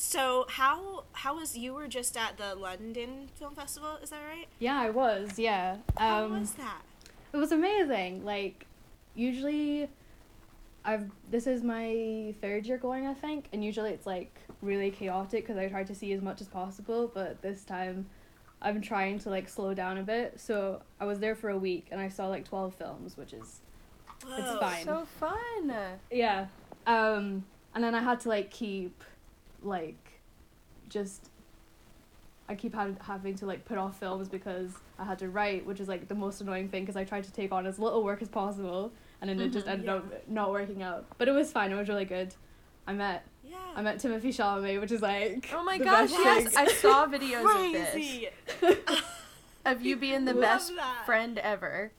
So how how was you were just at the London Film Festival? Is that right? Yeah, I was. Yeah. How Um, was that? it was amazing. Like, usually, I've this is my third year going, I think, and usually it's like really chaotic because I try to see as much as possible. But this time, I'm trying to like slow down a bit. So I was there for a week and I saw like twelve films, which is Whoa. fine. So fun. yeah. Um, and then I had to like keep, like, just. I keep ha- having to like put off films because I had to write, which is like the most annoying thing because I tried to take on as little work as possible, and then it just Mhm. ended Yeah. up not working out. But it was fine. It was really good. I met Yeah. I met Timothy Chalamet, which is like Oh my the gosh, best yes. thing. I saw videos Crazy. of this. Of you being the Love best that. friend ever.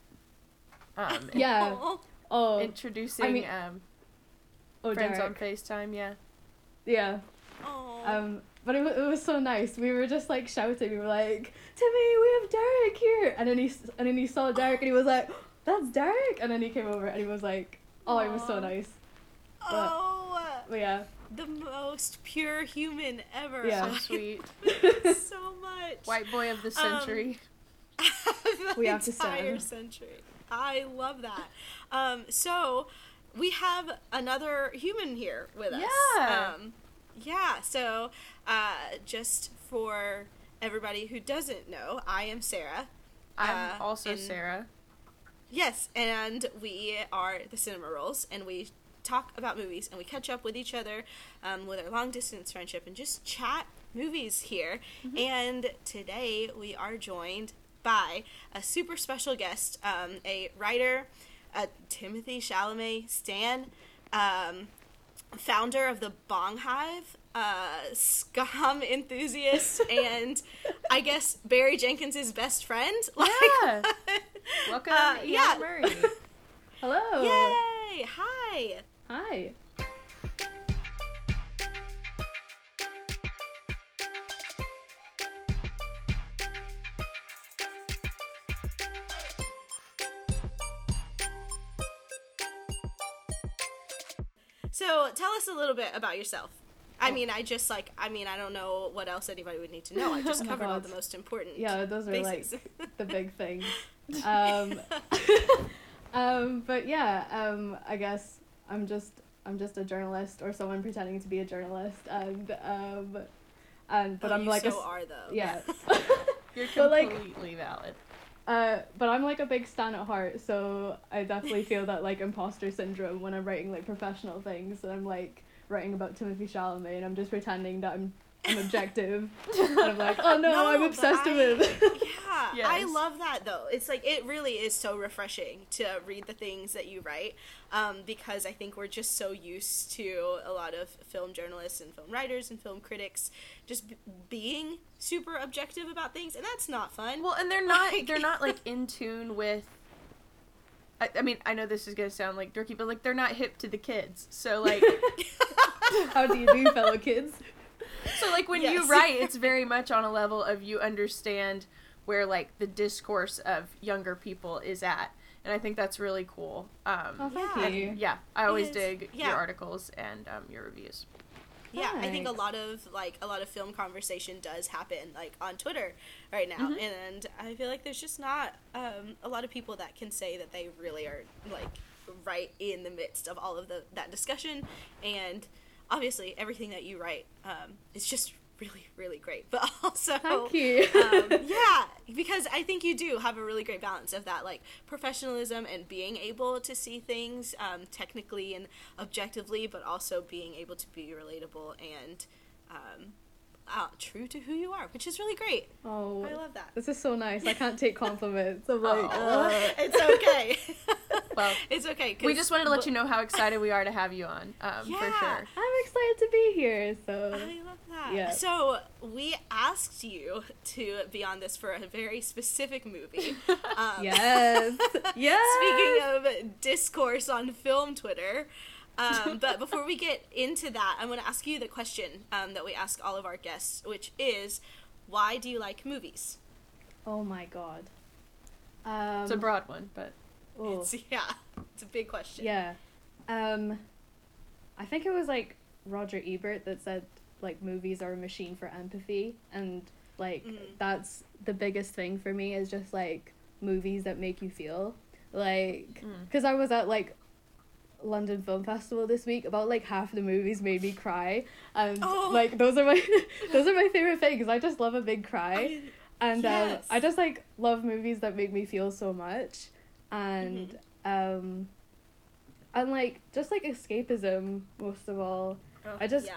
Um, yeah. Aw. Oh, Introducing mean- um, oh, friends Derek. on FaceTime, yeah. Yeah. Aw. Um, but it, wa- it was so nice. We were just like shouting. We were like, "Timmy, we have Derek here!" And then he and then he saw Derek and he was like, "That's Derek!" And then he came over and he was like, "Oh, it was so Aw. nice." oh, But yeah, the most pure human ever. Yeah. So sweet. so much. White boy of the Um, century. the We have to entire stand. century. I love that. Um, so we have another human here with us. Yeah. Um, yeah. So uh, just for everybody who doesn't know, I am Sarah. I'm uh, also and- Sarah. Yes, and we are the Cinema Rolls, and we talk about movies and we catch up with each other um, with our long distance friendship and just chat movies here. And today we are joined by a super special guest, um, a writer, a Timothy Chalamet Stan, um, founder of the Bong Hive, uh, scum enthusiast, and I guess Barry Jenkins' best friend. Like, Yeah. Welcome, Uh, Iana yeah. Murray. hello. Yay! Hi! Hi. Us a little bit about yourself. I mean, I just like, I mean, I don't know what else anybody would need to know. I just Oh my covered all the most important. Yeah, those are bases. like the big things. Um, um, but yeah, um, I guess I'm just I'm just a journalist or someone pretending to be a journalist, and um, and but Oh, I'm you like so a s- are though. yeah. You're But, like- completely valid. Uh, but I'm like a big stan at heart, so I definitely feel that like imposter syndrome when I'm writing like professional things, and I'm like writing about Timothy Chalamet, and I'm just pretending that I'm I'm objective, and I'm like, oh no, No, I'm obsessed I- with. Yeah, I love that though. It's like it really is so refreshing to read the things that you write, um, because I think we're just so used to a lot of film journalists and film writers and film critics just b- being super objective about things, and that's not fun. Well, and they're not Like- they're not like in tune with I, I mean, I know this is gonna sound like dorky, but like they're not hip to the kids. So like How do you do, fellow kids? So like when Yes. you write, it's very much on a level of you understand where like the discourse of younger people is at. And I think that's really cool. Um Oh, thank Yeah. you. yeah, I always is. dig Yeah. your articles and um, your reviews. yeah i think a lot of like a lot of film conversation does happen like on twitter right now Mhm. and i feel like there's just not um, a lot of people that can say that they really are like right in the midst of all of the that discussion and obviously everything that you write um, is just really really great but also Thank you. um, yeah, because I think you do have a really great balance of that, like professionalism and being able to see things um, technically and objectively, but also being able to be relatable and um, uh, true to who you are, which is really great. Oh, I love that. this is so nice. I can't take compliments. I'm like, Aw, uh, it's okay. Well, it's okay. We just wanted to let you know how excited we are to have you on, um, for Yeah. sure. I'm excited to be here. So I love that. Yeah. So we asked you to be on this for a very specific movie. Um, yes, yes. Speaking of discourse on film Twitter, um, but before we get into that, I'm going to ask you the question um, that we ask all of our guests, which is, why do you like movies? oh my god. Um, It's a broad one, but oh, It's, yeah, it's a big question. yeah. Um, I think it was like Roger Ebert that said like movies are a machine for empathy and like Mhm. that's the biggest thing for me is just like movies that make you feel like Mm. because I was at like London Film Festival this week about like half the movies made me cry and Oh. like those are my those are my favorite things I just love a big cry I- and Yes. um, I just like love movies that make me feel so much, and Mm-hmm. um, and like just like escapism most of all. oh, I just- yeah.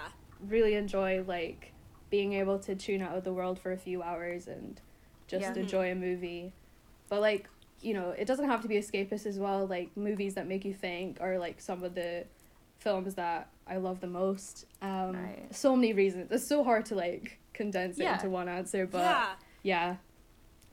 Really enjoy like being able to tune out of the world for a few hours and just Yeah. Enjoy a movie, but like you know it doesn't have to be escapist as well. Like movies that make you think are like some of the films that I love the most. Um, Right. so many reasons. It's so hard to like condense it into one answer, but yeah. yeah.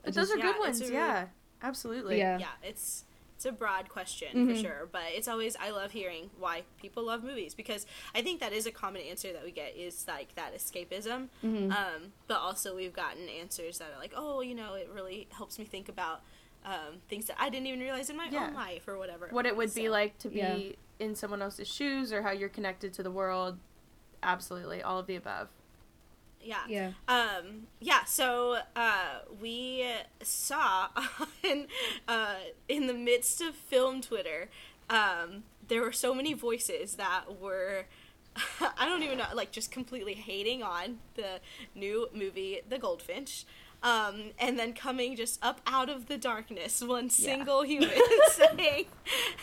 But It those just- are yeah, good it's ones. a- yeah, absolutely. Yeah. yeah it's it's a broad question for Mhm. sure but it's always i love hearing why people love movies because i think that is a common answer that we get is like that escapism Mhm. um, but also we've gotten answers that are like oh you know it really helps me think about um, things that i didn't even realize in my Yeah. own life or whatever What it would be like to be Yeah. in someone else's shoes, or how you're connected to the world. Absolutely, all of the above. yeah yeah. Um, yeah, so uh, we saw in, uh, in the midst of film Twitter, um, there were so many voices that were, I don't even know, like just completely hating on the new movie, The Goldfinch. Um, and then coming just up out of the darkness, one single human saying,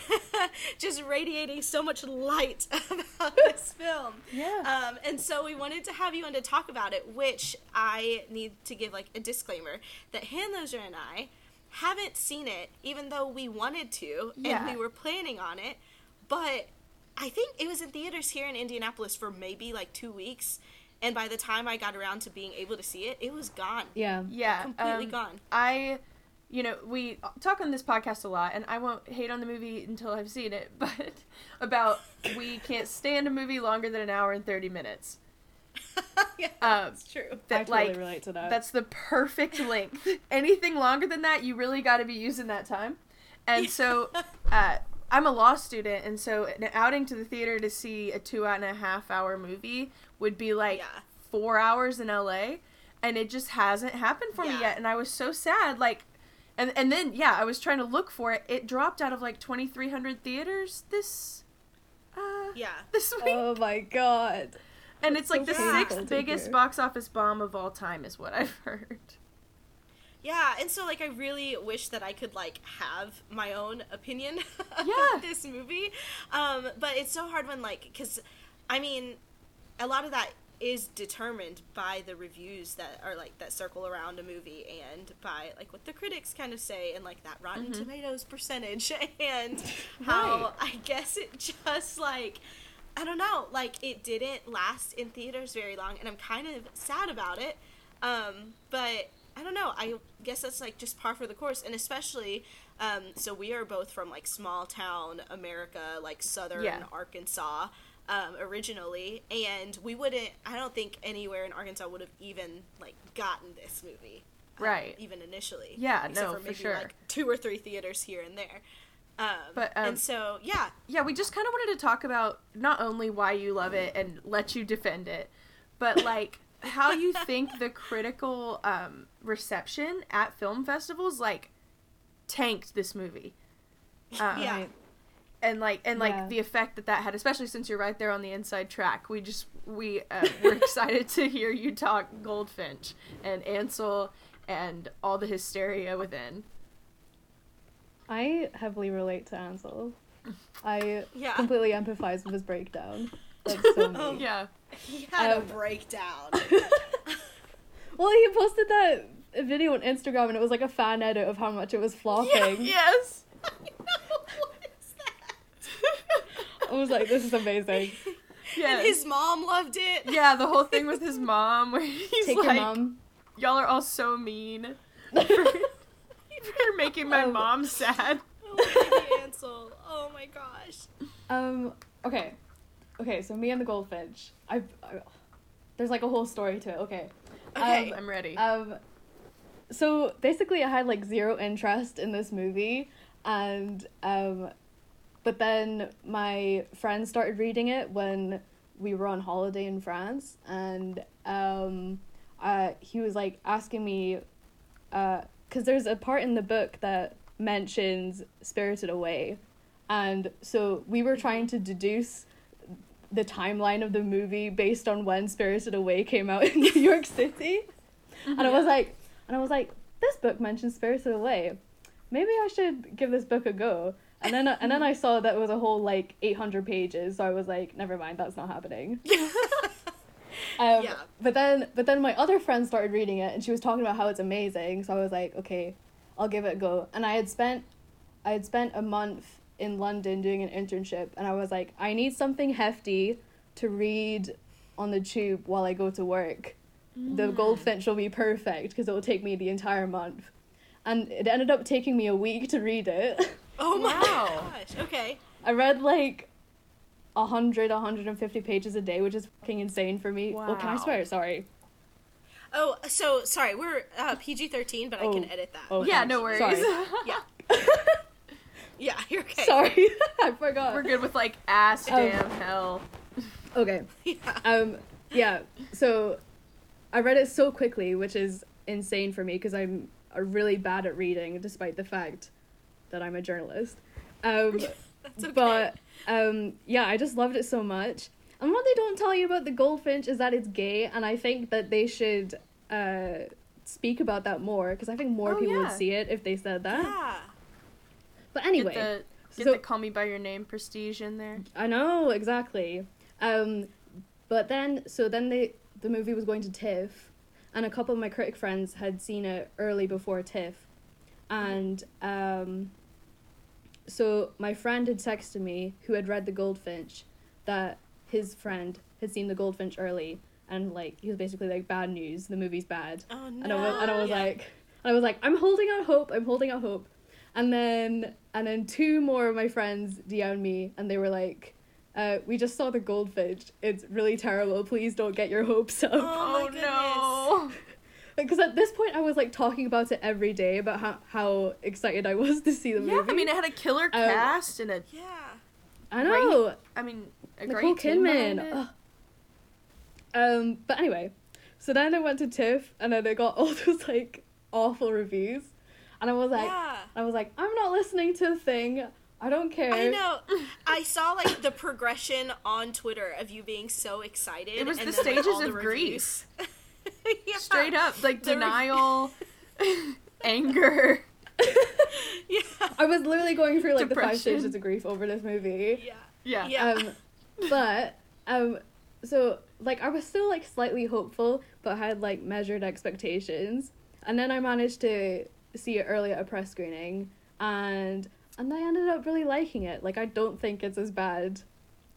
just radiating so much light about this film. Yeah. Um, and so we wanted to have you on to talk about it, which I need to give like a disclaimer that Handloser and I haven't seen it, even though we wanted to Yeah. and we were planning on it. But I think it was in theaters here in Indianapolis for maybe like two weeks. And by the time I got around to being able to see it, it was gone. Yeah. yeah. Completely um, gone. I, you know, we talk on this podcast a lot, and I won't hate on the movie until I've seen it, but about we can't stand a movie longer than an hour and 30 minutes. yeah, Um, that's true. I that, totally like, relate to that. That's the perfect length. Anything longer than that, you really got to be using that time. And so, uh, I'm a law student, and so an outing to the theater to see a two and a half hour movie would be like Yeah. four hours in LA, and it just hasn't happened for Yeah. me yet. And I was so sad. Like, and and then yeah, I was trying to look for it. It dropped out of like 2,300 theaters this. Uh, Yeah. this week, oh my god. and it's like the sixth biggest hear. box office bomb of all time, is what I've heard. Yeah, and so like I really wish that I could like have my own opinion about this movie. Um, but it's so hard when like cuz I mean a lot of that is determined by the reviews that are like that circle around a movie and by like what the critics kind of say and like that Rotten Tomatoes percentage and how Right. I guess it just like I don't know, like it didn't last in theaters very long and I'm kind of sad about it. Um, but I don't know. I guess that's like just par for the course, and especially, um, so we are both from like small town America, like southern Yeah. Arkansas, um, originally, and we wouldn't. I don't think anywhere in Arkansas would have even like gotten this movie, um, Right. Even initially, Yeah, except no, for for maybe sure. like two or three theaters here and there. Um, But, um, and so yeah, yeah, we just kind of wanted to talk about not only why you love it and let you defend it, but like how you think the critical um, reception at film festivals like tanked this movie. Um, Yeah. Right. And like and like Yeah. the effect that that had, especially since you're right there on the inside track. We just we uh, we're excited to hear you talk Goldfinch and Ansel and all the hysteria within. I heavily relate to Ansel. I Yeah. completely empathize with his breakdown. Like so Oh. Yeah. he had Um, a breakdown. well, he posted that video on Instagram and it was like a fan edit of how much it was flopping. yes. What is that? I was like, this is amazing. Yeah. And his mom loved it. Yeah, the whole thing with his mom, where he's Take like, mom. "Y'all are all so mean for, for making my Um, mom sad." Oh, Ansel. Oh my gosh. Um. Okay. Okay. So me and the goldfinch. I. I there's like a whole story to it. Okay. Okay. Um, I'm ready. Um, so basically, I had like zero interest in this movie, and um, but then my friend started reading it when we were on holiday in France, and um, uh, he was like asking me, uh, because there's a part in the book that mentions Spirited Away, and so we were trying to deduce the timeline of the movie based on when Spirited Away came out in New York City, and I was like, and I was like, this book mentions Spirited Away, maybe I should give this book a go. And then and then I saw that it was a whole like 800 pages, so I was like, never mind, that's not happening. Um, Yeah. But then, but then my other friend started reading it, and she was talking about how it's amazing. So I was like, okay, I'll give it a go. And I had spent, I had spent a month in London doing an internship, and I was like, I need something hefty to read on the tube while I go to work. The Goldfinch will be perfect because it will take me the entire month. And it ended up taking me a week to read it. Oh my Wow. gosh. Okay. I read like 100, 150 pages a day, which is fucking insane for me. Well, can I Wow. swear? Sorry. Oh, so sorry. We're uh, PG thirteen, but I can Oh. edit that. Oh, Yeah, thanks. no worries. Sorry. Yeah. Yeah, you're okay. Sorry, I forgot. We're good with like ass, Oh. damn, hell. Okay. Yeah. Um. Yeah. So, I read it so quickly, which is insane for me because I'm uh, really bad at reading, despite the fact that I'm a journalist. Um. That's okay. But um. Yeah, I just loved it so much. And what they don't tell you about the goldfinch is that it's gay, and I think that they should uh speak about that more because I think more Oh, people yeah. would see it if they said that. yeah. But anyway. Get the, get so- the call me by your name prestige in there. I know exactly. Um, but then so then they the movie was going to TIFF, and a couple of my critic friends had seen it early before TIFF, and um. So my friend had texted me who had read the Goldfinch, that his friend had seen the Goldfinch early, and like he was basically like bad news. The movie's bad. Oh no. And I was, and I was Yeah. like, I was like, I'm holding out hope. I'm holding out hope. And then, and then two more of my friends DM'd me, and they were like, uh, "We just saw the goldfinch. It's really terrible. Please don't get your hopes up." Oh, my no. Because at this point, I was like talking about it every day about how how excited I was to see the Yeah, movie. Yeah, I mean it had a killer cast and a Yeah. I know. I mean a Nicole great team behind Kidman. Um, but anyway, so then I went to TIFF, and then I got all those like awful reviews, and I was like. yeah. I was like, I'm not listening to a thing. I don't care. I know. I saw like the progression on Twitter of you being so excited. It was and the then, like, stages all the of reviews. yeah. Straight up, like The re- denial, anger. Yeah. I was literally going through like the five stages of grief over this movie. Yeah. Yeah. Yeah. Um, but um, so like I was still like slightly hopeful, but had like measured expectations, and then I managed to see it early at a press screening, and and I ended up really liking it. Like I don't think it's as bad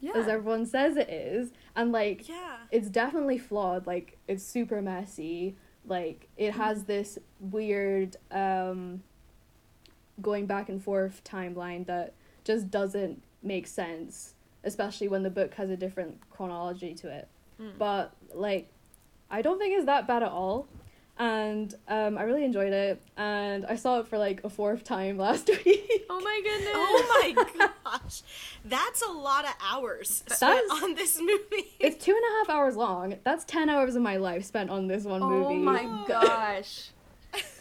Yeah. as everyone says it is, and like Yeah. it's definitely flawed like it's super messy like it has this weird um going back and forth timeline that just doesn't make sense especially when the book has a different chronology to it Mm. but like i don't think it's that bad at all and um i really enjoyed it and i saw it for like a fourth time last week Oh my goodness. Oh my gosh. That's a lot of hours spent That's- on this movie. it's two and a half hours long that's 10 hours of my life spent on this one Oh movie Oh my gosh.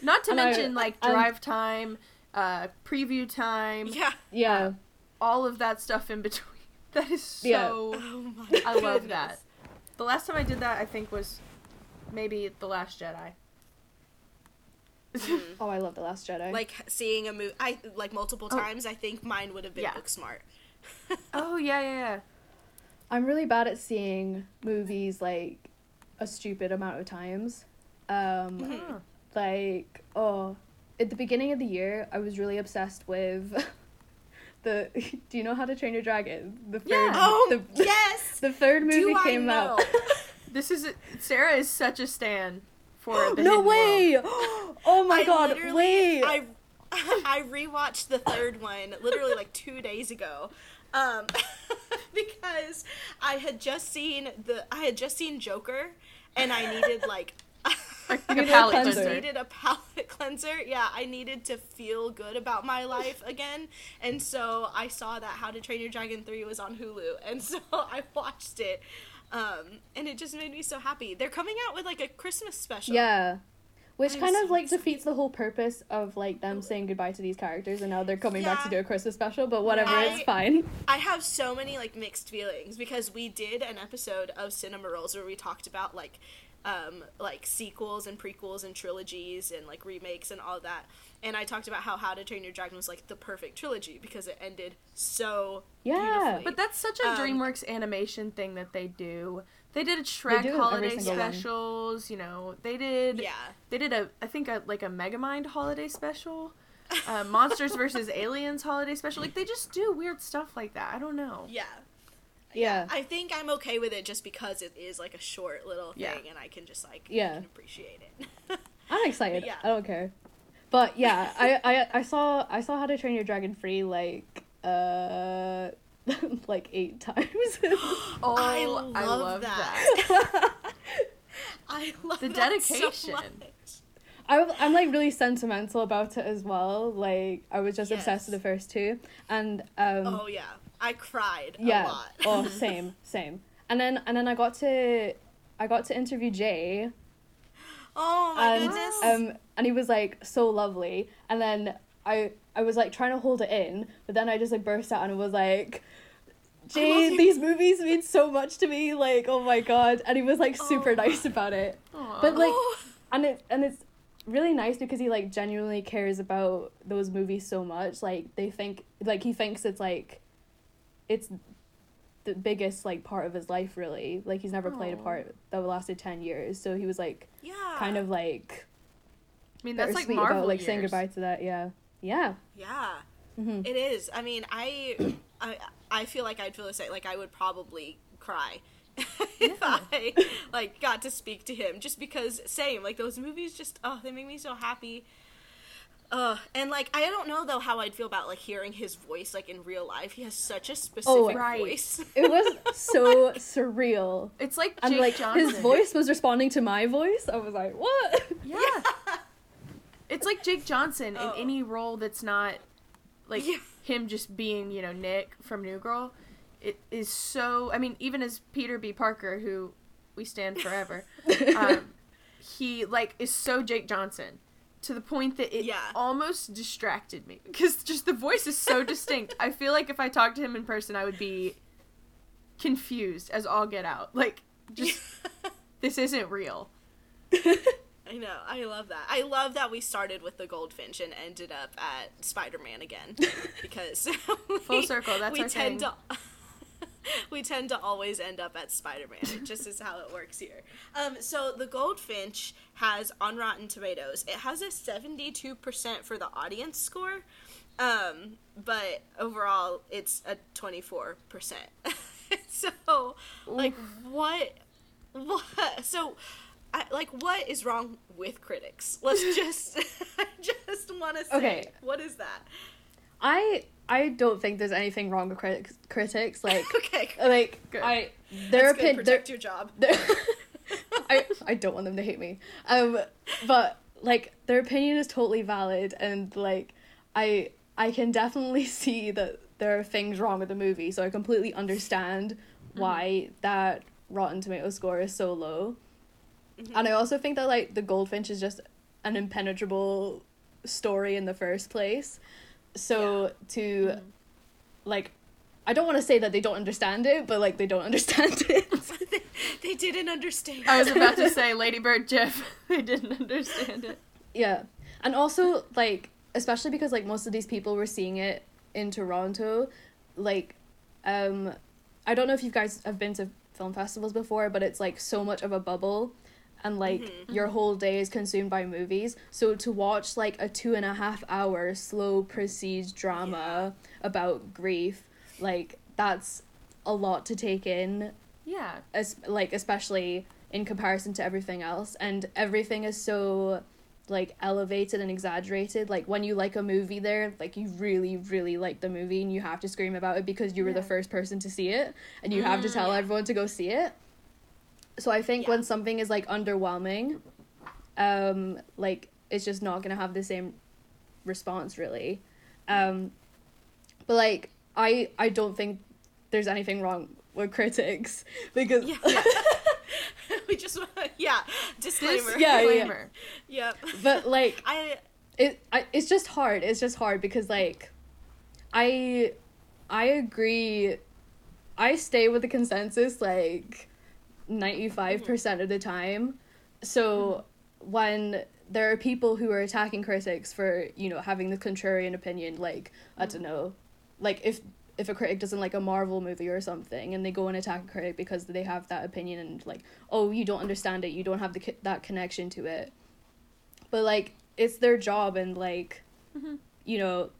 Not to And I- mention like I'm- drive time, uh, preview time, yeah. yeah all of that stuff in between. That is so. Yeah. Oh my I love that. The last time I did that, I think was maybe The Last Jedi. Mhm. oh i love the last jedi like seeing a movie I like multiple Oh. times I think mine would have been Yeah. Booksmart. oh yeah, yeah, yeah. I'm really bad at seeing movies like a stupid amount of times. Um, Mhm. Oh. like oh, at the beginning of the year, I was really obsessed with the. Do you know How to Train Your Dragon? The third. Yeah. Oh the, yes. the third movie Do I came know? out. This is Sarah is such a stan for the no Hidden way! World. oh my I god! Wait. I I rewatched the third one literally like two days ago, um, because I had just seen the I had just seen Joker, and I needed like. Like You a need palate cleanser. cleanser. needed a palate cleanser. Yeah, I needed to feel good about my life again. And so I saw that How to Train Your Dragon 3 was on Hulu. And so I watched it. Um, and it just made me so happy. They're coming out with like a Christmas special. Yeah. Which I'm kind of like excited. defeats the whole purpose of like them saying goodbye to these characters and now they're coming back to do a Christmas special, but whatever, I- it's fine. I have so many like mixed feelings because we did an episode of Cinema Rolls where we talked about like um like sequels and prequels and trilogies and like remakes and all that. And I talked about how How to Train Your Dragon was like the perfect trilogy because it ended so Yeah. beautifully. But that's such a Um, DreamWorks animation thing that they do. They did a Shrek do holiday single one. specials. You know, they did. yeah. They did a, I think a like a Megamind holiday special, uh, Monsters versus Aliens holiday special. Like they just do weird stuff like that. I don't know. Yeah. Yeah. I think I'm okay with it just because it is like a short little thing Yeah. and I can just like Yeah. can appreciate it. I'm excited. Yeah. I don't care. But yeah, I, I I saw I saw How to Train Your Dragon free like uh like eight times. Oh, I love that. I love The that so dedication. much. I, I'm like really sentimental about it as well. Like I was just obsessed with the first two, and um Oh yeah, I cried yeah, a lot. oh same same. And then and then I got to I got to interview Jay, oh my and goodness. um and he was like so lovely. And then I I was like trying to hold it in, but then I just like burst out and was like. Jay, these movies mean so much to me. Like, oh my god! And he was like super Oh. nice about it. Aw. But like, and it and it's really nice because he like genuinely cares about those movies so much like they think like he thinks it's like it's the biggest like part of his life really like he's never played a part that lasted 10 years so he was like yeah. kind of like I mean, that's like Marvel about like years. saying goodbye to that yeah yeah Yeah. hmm It is. I mean, I, I, I feel like I'd feel the same. Like I would probably cry if Yeah. I like got to speak to him, just because same. Like those movies, just oh, they make me so happy. Uh, and like I don't know though how I'd feel about like hearing his voice like in real life. He has such a specific oh, right. voice. it was so surreal It's like Jake and like Johnson. his voice was responding to my voice i was like what Yeah. It's like Jake Johnson Oh. in any role that's not like Yeah. him just being, you know, Nick from New Girl. It is so. I mean, even as Peter B. Parker, who we stand forever, um, he like is so Jake Johnson to the point that it Yeah. almost distracted me because just the voice is so distinct. I feel like if I talked to him in person, I would be confused as all get out. Like, just this isn't real. I know. I love that. I love that we started with the goldfinch and ended up at Spider-Man again because Full circle, that's we our tend thing. to we tend to always end up at Spider-Man. It just is how it works here. Um, so the goldfinch has on Rotten Tomatoes. It has a seventy-two percent for the audience score, um, but overall it's a twenty-four percent. so, like, what? What? So. I, like what is wrong with critics? Let's just I just want to say Okay. what is that? I I don't think there's anything wrong with critics. Critics like Okay. like Good. I their good. opinion. Protect your job. I I don't want them to hate me. Um, but like their opinion is totally valid, and like I I can definitely see that there are things wrong with the movie. So I completely understand why that Rotten Tomato score is so low. And I also think that like the Goldfinch is just an impenetrable story in the first place. So to like I don't want to say that they don't understand it, but like they don't understand it. they, they didn't understand. I was about to say Ladybird Jeff. they didn't understand it. Yeah. And also like especially because like most of these people were seeing it in Toronto, like um I don't know if you guys have been to film festivals before, but it's like so much of a bubble and like your whole day is consumed by movies. So to watch like a two and a half hour slow prestige drama about grief, like that's a lot to take in. Yeah. as like especially in comparison to everything else. And everything is so like elevated and exaggerated. Like when you like a movie there like you really really like the movie and you have to scream about it because you were the first person to see it. And you have to Mm, tell yeah. everyone to go see it so i think Yeah. when something is like underwhelming um like it's just not gonna have the same response really um but like i i don't think there's anything wrong we're critics because Yeah. we just yeah disclaimer. This- Yeah, yeah. disclaimer. Yep. but like I it I, it's just hard it's just hard because like i i agree i stay with the consensus like 95% of the time. So when there are people who are attacking critics for you know having the contrarian opinion like i don't know like if if a critic doesn't like a marvel movie or something and they go and attack a critic because they have that opinion and like oh you don't understand it you don't have the that connection to it. But like it's their job and like Mhm. you know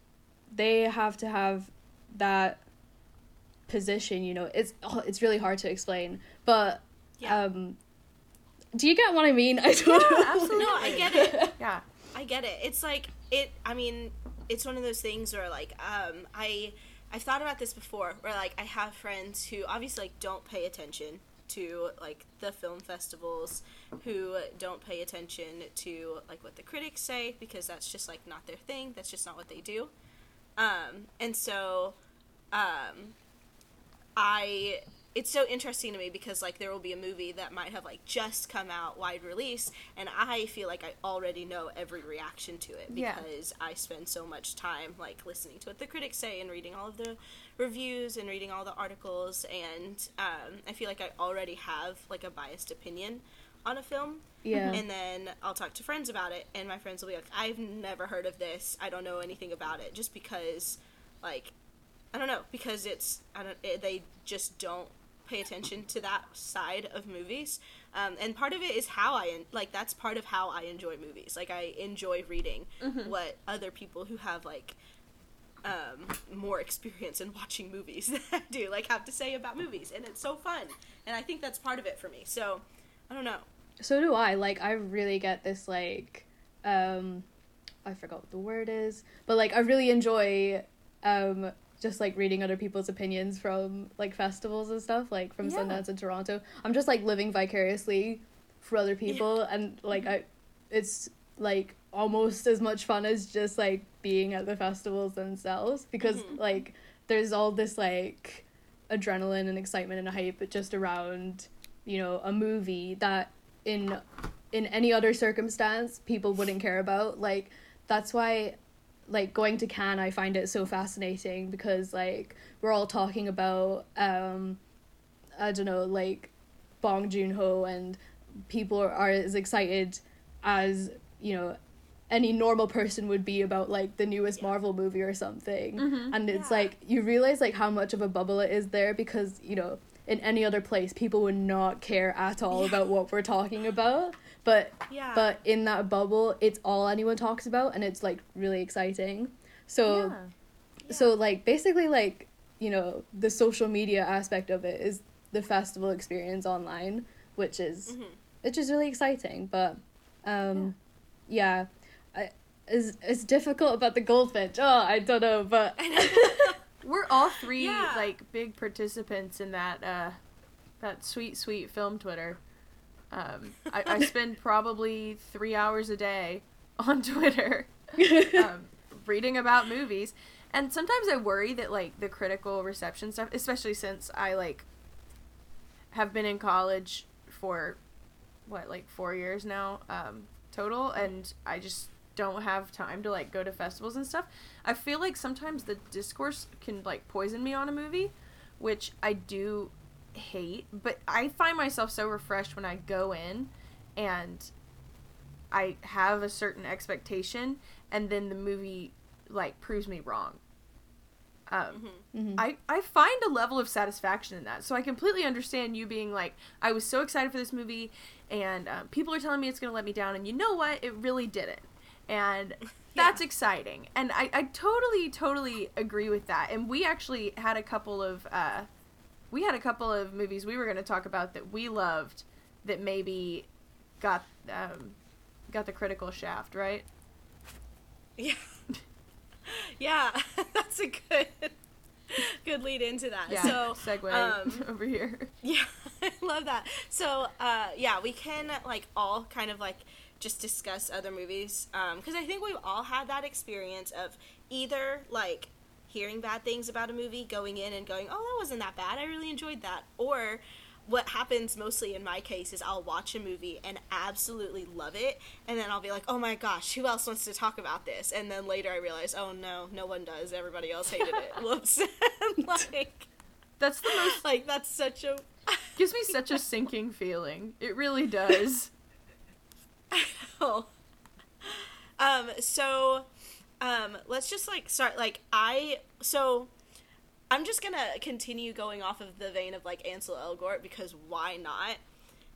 they have to have that position you know. It's oh, it's really hard to explain. But yeah. um do you get what i mean i don't know absolutely. no, I get it. Yeah. I get it. It's like it. I mean, it's one of those things where like um, I I've thought about this before, where like I have friends who obviously like don't pay attention to like the film festivals, who don't pay attention to like what the critics say because that's just like not their thing. That's just not what they do. Um, and so, um, I it's so interesting to me because like there will be a movie that might have like just come out wide release and I feel like I already know every reaction to it Yeah. because I spend so much time like listening to what the critics say and reading all of the reviews and reading all the articles and um, I feel like I already have like a biased opinion on a film yeah and then I'll talk to friends about it, and my friends will be like, "I've never heard of this. I don't know anything about it." Just because, like, I don't know, because it's I don't it, they just don't pay attention to that side of movies. Um, and part of it is how I en- like that's part of how I enjoy movies. Like I enjoy reading what other people who have like um, more experience in watching movies than I do like have to say about movies, and it's so fun. And I think that's part of it for me. So I don't know. so do i like i really get this like um i forgot what the word is but like i really enjoy um just like reading other people's opinions from like festivals and stuff like from Yeah. sundance and toronto i'm just like living vicariously for other people and like i it's like almost as much fun as just like being at the festivals themselves because Mhm. like there's all this like adrenaline and excitement and hype just around you know a movie that in in any other circumstance people wouldn't care about like that's why like going to Cannes I find it so fascinating because like we're all talking about um I don't know like Bong Joon-ho and people are as excited as you know any normal person would be about like the newest Yeah. Marvel movie or something Mhm. and it's Yeah. like you realize like how much of a bubble it is there because you know in any other place people would not care at all Yeah. about what we're talking about but Yeah. but in that bubble it's all anyone talks about and it's like really exciting so Yeah. so like basically like you know the social media aspect of it is the festival experience online which is Mhm. which is really exciting but um yeah, I, it's, it's difficult about the goldfinch oh i don't know but We're all three Yeah. like big participants in that uh that sweet sweet film Twitter. Um, I, I spend probably three hours a day on Twitter um, reading about movies, and sometimes I worry that like the critical reception stuff, especially since I like have been in college for what like four years now um, total, and I just don't have time to like go to festivals and stuff. I feel like sometimes the discourse can like poison me on a movie, which I do hate, but I find myself so refreshed when I go in and I have a certain expectation and then the movie like proves me wrong. Um, Mhm. I, I find a level of satisfaction in that. So I completely understand you being like, I was so excited for this movie, and um, people are telling me it's going to let me down, and you know what? It really didn't. And that's exciting. And I, I totally, totally agree with that. And we actually had a couple of, uh, we had a couple of movies we were going to talk about that we loved that maybe got, um, got the critical shaft, right? Yeah. yeah, that's a good good lead into that. Yeah. So segue um, over here. Yeah, I love that. So, uh, yeah, we can like all kind of like just discuss other movies because I think we've all had that experience of either like hearing bad things about a movie, going in and going, "Oh, that wasn't that bad. I really enjoyed that." Or what happens mostly in my case is I'll watch a movie and absolutely love it, and then I'll be like, "Oh my gosh, who else wants to talk about this?" And then later I realize, "Oh no, no one does. Everybody else hated it." Whoops. like, That's the most like that's such a gives me such a sinking feeling. It really does. Oh. Um, so um, let's just like start like I so I'm just gonna continue going off of the vein of like Ansel Elgort because why not?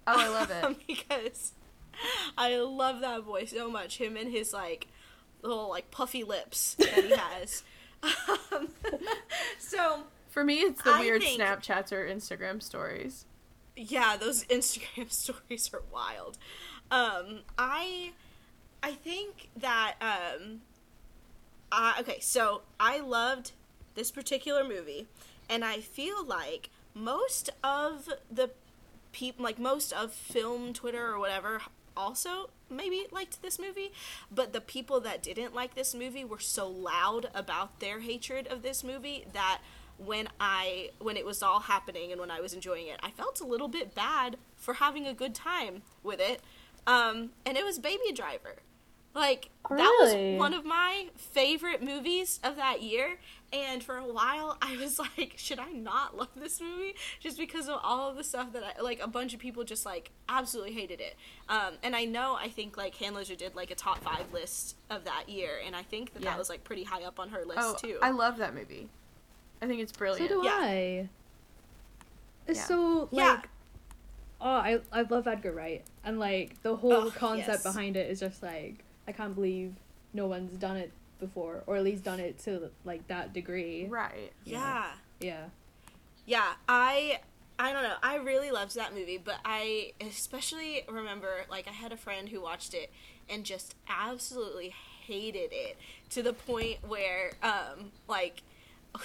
Oh, I love it. because I love that boy so much. Him and his like little like puffy lips that he has. um, so For me, it's the I weird think- Snapchats or Instagram stories. yeah, those Instagram stories are wild. Um, I I think that um, Okay, so I loved this particular movie, and I feel like most of the people, like most of film Twitter or whatever, also maybe liked this movie, but the people that didn't like this movie were so loud about their hatred of this movie that when I when it was all happening and when I was enjoying it, I felt a little bit bad for having a good time with it. Um, and it was Baby Driver. Like that Really? was one of my favorite movies of that year. And for a while, I was like, should I not love this movie just because of all of the stuff that I like? A bunch of people just like absolutely hated it. Um, and I know I think like Handler did like a top five list of that year, and I think that Yeah. that was like pretty high up on her list Oh, too. I love that movie. I think it's brilliant. So brilliant. do Yeah. I. It's Yeah. so like Yeah. oh I I love Edgar Wright and like the whole Oh, concept yes. behind it is just like I can't believe no one's done it before or at least done it to like that degree. Right. yeah. Yeah. Yeah, I I don't know. I really loved that movie, but I especially remember like I had a friend who watched it and just absolutely hated it to the point where um like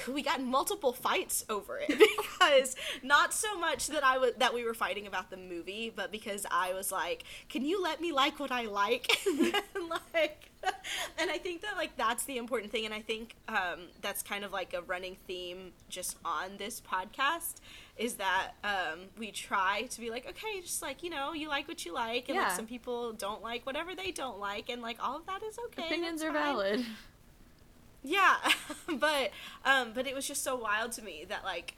we got in multiple fights over it because not so much that I was that we were fighting about the movie, but because I was like, "Can you let me like what I like?" and then, like, and I think that like that's the important thing, and I think um, that's kind of like a running theme just on this podcast is that um, we try to be like, okay, just like you know, you like what you like, and like some people don't like whatever they don't like, and like all of that is okay. Opinions are fine. valid. Yeah, but um, but it was just so wild to me that like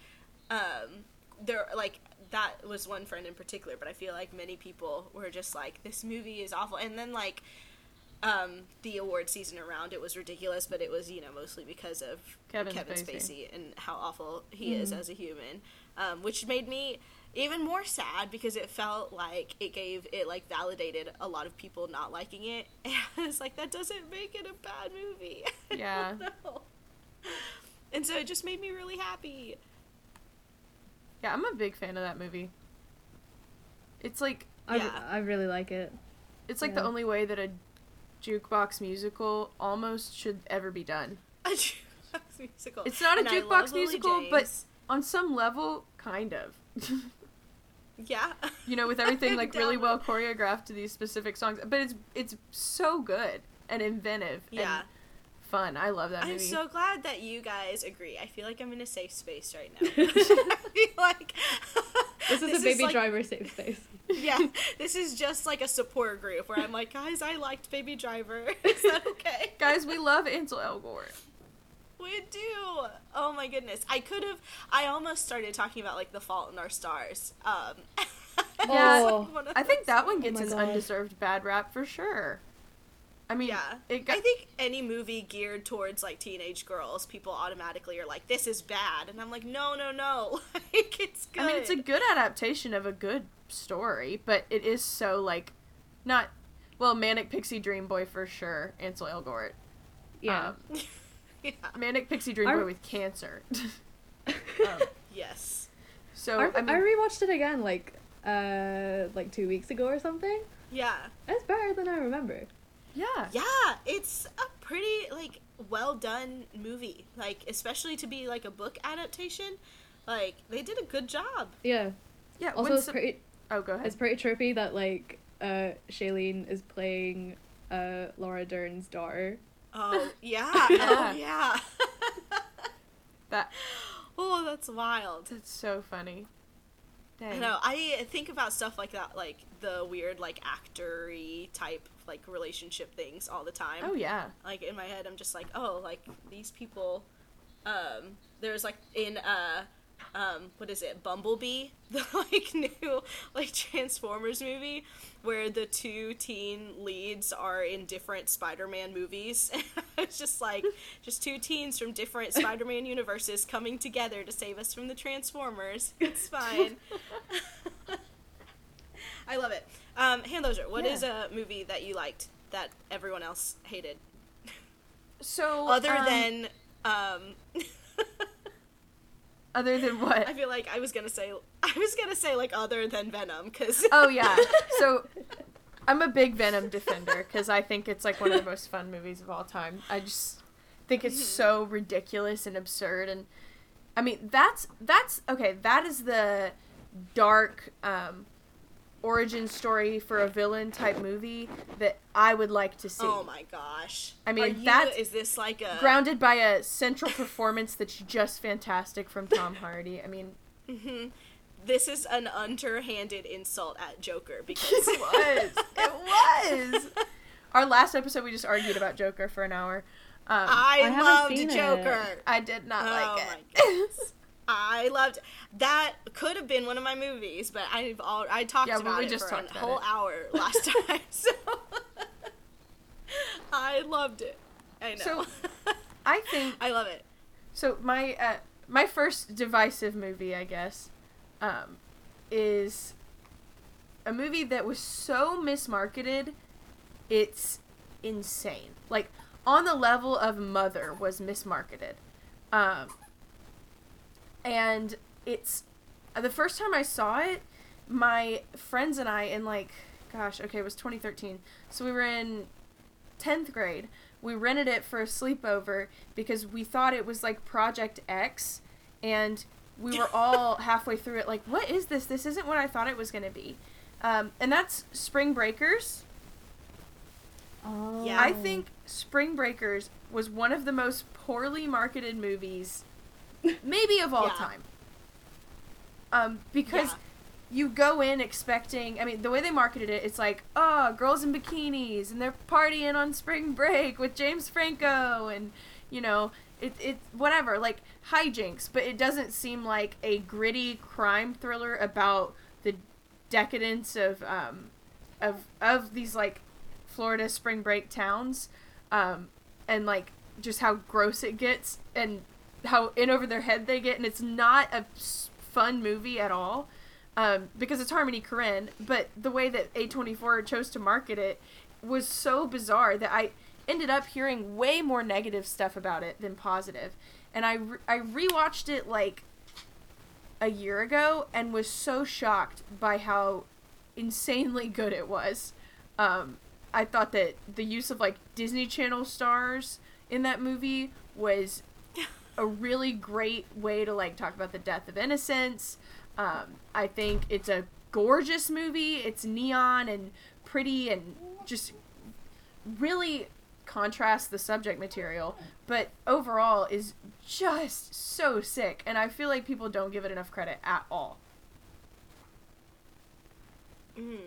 um, there like that was one friend in particular, but I feel like many people were just like this movie is awful, and then like um, the award season around it was ridiculous, but it was you know mostly because of Kevin Kevin Spacey. Spacey and how awful he is as a human, um, which made me even more sad because it felt like it gave it like validated a lot of people not liking it, and it's like that doesn't make it a bad movie. Yeah. And so it just made me really happy. Yeah, I'm a big fan of that movie. It's like I, Yeah. I really like it. it's like Yeah. the only way that a jukebox musical almost should ever be done. A jukebox musical. It's not a And jukebox musical, but- On some level, kind of. Yeah, you know, with everything like really well choreographed to these specific songs. But it's it's so good and inventive Yeah, and fun. I love that I'm so glad that you guys agree. I feel like I'm in a safe space right now. I feel like This is a baby like- driver safe space. Yeah, this is just like a support group where I'm like, guys, I liked Baby Driver. Is that okay? Guys, we love Ansel Elgort. We do. Oh my goodness. I could have. I almost started talking about like The Fault in Our Stars. Um, Yeah, Oh. like, I think that one gets my an God. undeserved bad rap for sure. I mean, Yeah. it got, I think any movie geared towards like teenage girls, people automatically are like, "This is bad," and I'm like, "No, no, no! like it's good." I mean, it's a good adaptation of a good story, but it is so like, not well, Manic Pixie Dream Boy for sure. Ansel Elgort, Yeah. Um, yeah. Manic Pixie Dream I- Boy with cancer. um, Yes. so I, I mean, I rewatched it again like uh like two weeks ago or something. Yeah. It's better than I remember. yeah, Yeah. It's a pretty like well done movie. Like especially to be like a book adaptation. Like they did a good job. Yeah. yeah. Also, it's some- pretty oh, go ahead. it's pretty trippy that like uh Shailene is playing uh Laura Dern's daughter. Oh yeah. Oh yeah. That Oh, that's wild. that's so funny. I know. I think about stuff like that, like the weird, like actory type, like relationship things all the time. Oh yeah. Like in my head, I'm just like, oh, like these people. Um, there's like in uh, um, what is it, Bumblebee, the like new like Transformers movie, where the two teen leads are in different Spider-Man movies. it's just like just two teens from different Spider-Man universes coming together to save us from the Transformers. It's fine. I love it. Um, Handloser, what is a movie that you liked that everyone else hated? So Other um, than, um, other than what? I feel like I was gonna say, I was gonna say like other than Venom, because Oh yeah. So I'm a big Venom defender because I think it's like one of the most fun movies of all time. I just think it's so ridiculous and absurd and I mean that's that's okay, that is the dark um origin story for a villain type movie that I would like to see. oh my gosh. I mean, that's this like a Grounded by a central performance that's just fantastic from Tom Hardy. I mean, This is an underhanded insult at Joker because it was. It was. Our last episode, we just argued about Joker for an hour. Um, I, I loved seen it. Joker. I did not Oh like my it. I loved that. Could have been one of my movies, but I've all I talked Yeah, about we it just for a whole it. hour last time. So I loved it. I know. So- I think I love it. so. My uh, my first divisive movie, I guess, um, is a movie that was so mismarketed. It's insane. Like on the level of Mother was mismarketed. Um, and it's the first time I saw it, my friends and I in like gosh, okay, it was 2013. So we were in 10th grade. We rented it for a sleepover because we thought it was like Project X and we were all halfway through it like what is this? This isn't what I thought it was going to be. Um, and that's Spring Breakers. Oh. Yeah. I think Spring Breakers was one of the most poorly marketed movies, maybe of all Yeah. time. Um, because Yeah. you go in expecting, I mean, the way they marketed it, it's like, oh, girls in bikinis and they're partying on spring break with James Franco and, you know, it, it whatever, like hijinks, but it doesn't seem like a gritty crime thriller about the decadence of, um, of, of these, like, Florida spring break towns, um, and like just how gross it gets and how in over their head they get, and it's not a fun movie at all, um, because it's Harmony Korine. But the way that A24 chose to market it was so bizarre that I ended up hearing way more negative stuff about it than positive. and I re- I rewatched it like a year ago and was so shocked by how insanely good it was. Um, I thought that the use of like Disney Channel stars in that movie was a really great way to like talk about the death of innocence. Um, I think it's a gorgeous movie. It's neon and pretty and just really contrasts the subject material, but overall is just so sick. And I feel like people don't give it enough credit at all. Mm.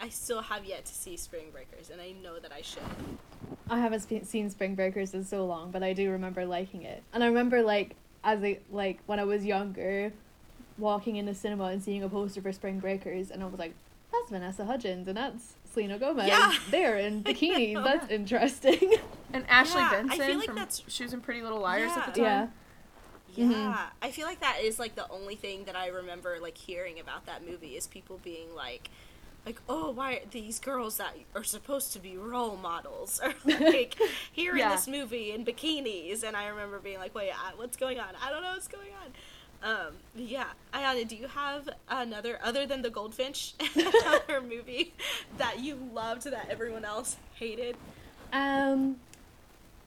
I still have yet to see Spring Breakers, and I know that I should. I haven't spe- seen Spring Breakers in so long, but I do remember liking it. And I remember like as a like when I was younger, walking in the cinema and seeing a poster for Spring Breakers, and I was like, "That's Vanessa Hudgens and that's Selena Gomez. Yeah. They're in bikinis. know. That's interesting." And Ashley Yeah, I Benson feel like from that's- She was in Pretty Little Liars at the time. yeah. Yeah, Mhm. I feel like that is like the only thing that I remember like hearing about that movie is people being like, like, oh, why are these girls that are supposed to be role models are like here in this movie in bikinis, and I remember being like, wait, what's going on? I don't know what's going on. Um, yeah, Iana, do you have another other than the Goldfinch, another movie that you loved that everyone else hated? Um,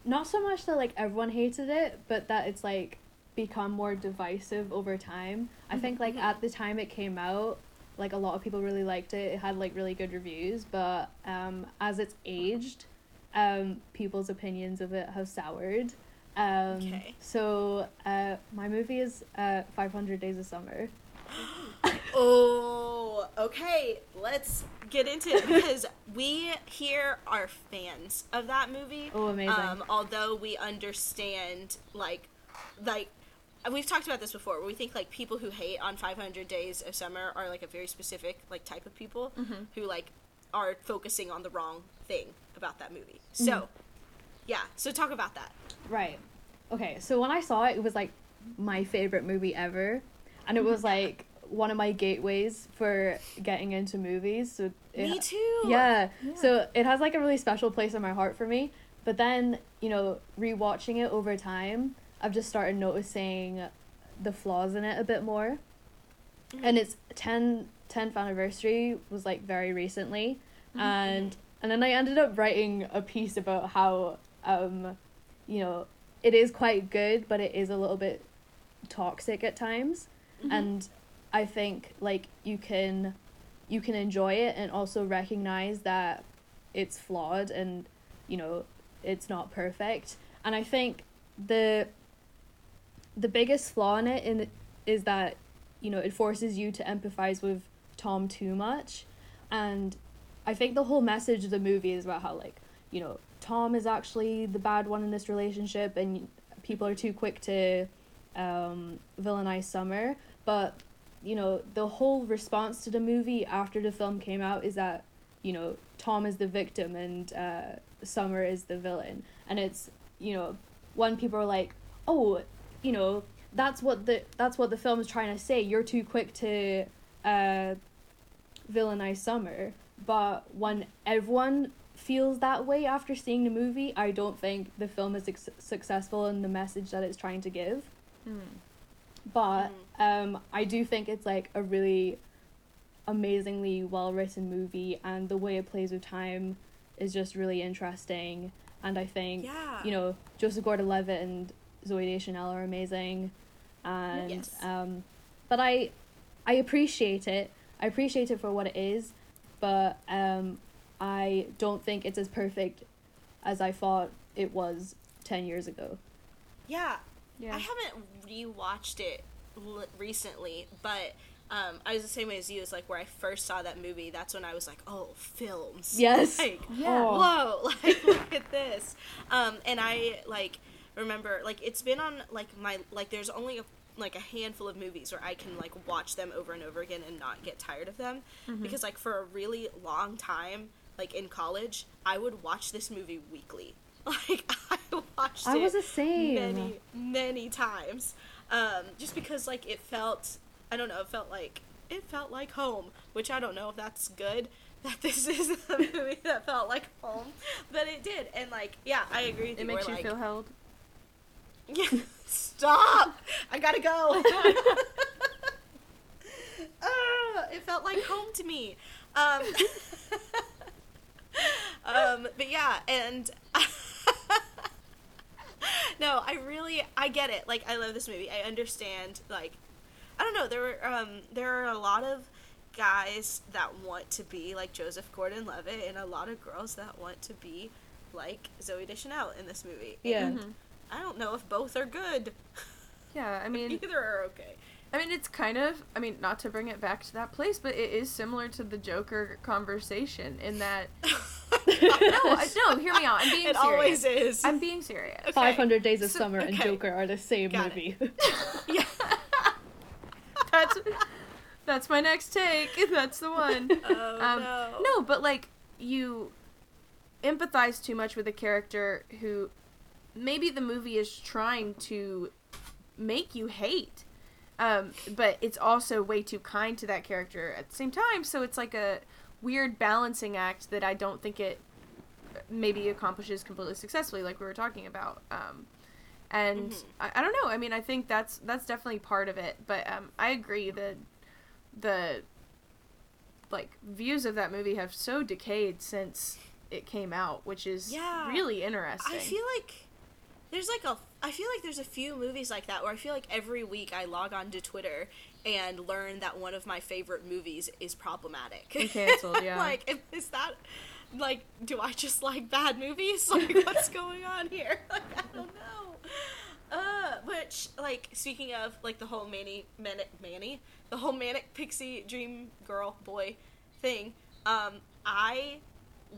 not so much that like everyone hated it, but that it's like become more divisive over time. I think like at the time it came out, like a lot of people really liked it. It had like really good reviews, but um, as it's aged, um, people's opinions of it have soured. Um, Okay. So uh, my movie is uh, 500 Days of Summer. Oh, okay. Let's get into it because we here are fans of that movie. Oh, amazing. Um, although we understand, like, like we've talked about this before, where we think like people who hate on 500 Days of Summer are like a very specific like type of people mm-hmm. who like are focusing on the wrong thing about that movie. So, mm-hmm. yeah. So talk about that. Right. Okay, so when I saw it, it was like my favorite movie ever, and it was like one of my gateways for getting into movies. So it, Me too. Yeah. Yeah. So it has like a really special place in my heart for me. But then, you know, rewatching it over time, I've just started noticing the flaws in it a bit more. Mm-hmm. And its 10 10th anniversary was like very recently. Mm-hmm. And and then I ended up writing a piece about how um you know, it is quite good, but it is a little bit toxic at times. Mm-hmm. And I think like you can you can enjoy it and also recognize that it's flawed and you know it's not perfect and i think the the biggest flaw in it in is that you know it forces you to empathize with tom too much. And i think the whole message of the movie is about how like you know tom is actually the bad one in this relationship and people are too quick to um, villainize summer. But you know the whole response to the movie after the film came out is that you know tom is the victim and uh, summer is the villain. And it's you know when people are like oh you know that's what the that's what the film is trying to say. You're too quick to uh, villainize summer. But when everyone feels that way after seeing the movie i don't think the film is suc successful in the message that it's trying to give. But um, I do think it's like a really amazingly well written movie, and the way it plays with time is just really interesting. And I think Yeah. you know Joseph Gordon-Levitt and Zooey Deschanel are amazing, and Yes. um, but I I appreciate it. I appreciate it for what it is, but um, I don't think it's as perfect as I thought it was ten years ago. Yeah. Yeah. I haven't rewatched it l- recently, but um, I was the same way as you. It's like where I first saw that movie. That's when I was like, "Oh, films!" Yes. Like, Yeah. Whoa! Like, look at this. Um, and I like remember like it's been on like my like there's only a, like a handful of movies where I can like watch them over and over again and not get tired of them because like for a really long time like in college I would watch this movie weekly. Like I watched I it was the same. many many times um, just because like it felt i don't know it felt like it felt like home which i don't know if that's good that this is a movie that felt like home but it did and like yeah i agree It makes you like, feel held. Yeah, stop! I gotta go. Ah, it felt like home to me. Um, um but yeah and no i really i get it. Like i love this movie. I understand like i don't know there were um there are a lot of guys that want to be like joseph gordon-levitt and a lot of girls that want to be like zooey deschanel in this movie. Yeah. And i don't know if both are good Yeah, I mean, either are okay I mean, it's kind of, I mean, not to bring it back to that place, but it is similar to the Joker conversation in that. no, I- no, hear me out. I'm being serious it serious. always is I'm being serious. Okay. 500 Days of So- Summer and. Joker are the same Got movie. yeah That's that's my next take. That's the one. oh Um, no No, but like you empathize too much with a character who maybe the movie is trying to make you hate. Um, but it's also way too kind to that character at the same time, so it's like a weird balancing act that I don't think it maybe accomplishes completely successfully, like we were talking about. Um, and Mhm. I, I don't know. I mean, I think that's that's definitely part of it. But um, I agree that the like views of that movie have so decayed since it came out, which is Yeah. really interesting. I feel like there's like a I feel like there's a few movies like that where I feel like every week I log on to Twitter and learn that one of my favorite movies is problematic. And canceled, yeah. like is that like do I just like bad movies? Like what's going on here? Like, I don't know. Uh, which like speaking of like the whole Manny manic Manny, the whole manic pixie dream girl boy thing. Um, I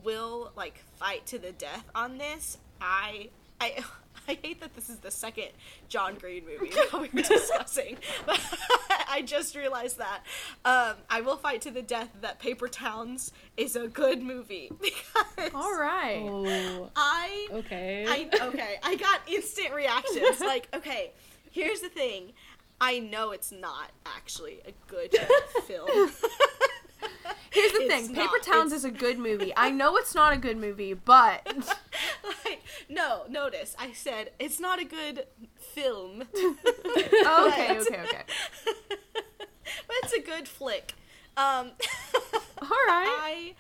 will like fight to the death on this. I I I hate that this is the second John Green movie that we were discussing, but I just realized that. Um, I will fight to the death that Paper Towns is a good movie because All right. Oh, I okay. I okay, I got instant reactions. Like, okay, here's the thing. I know it's not actually a good film. Here's the It's thing. Paper. Towns is a good movie. I know it's not a good movie, but like, no, notice I said it's not a good film. oh, okay, okay, okay. but it's a good flick. Um, All right. I,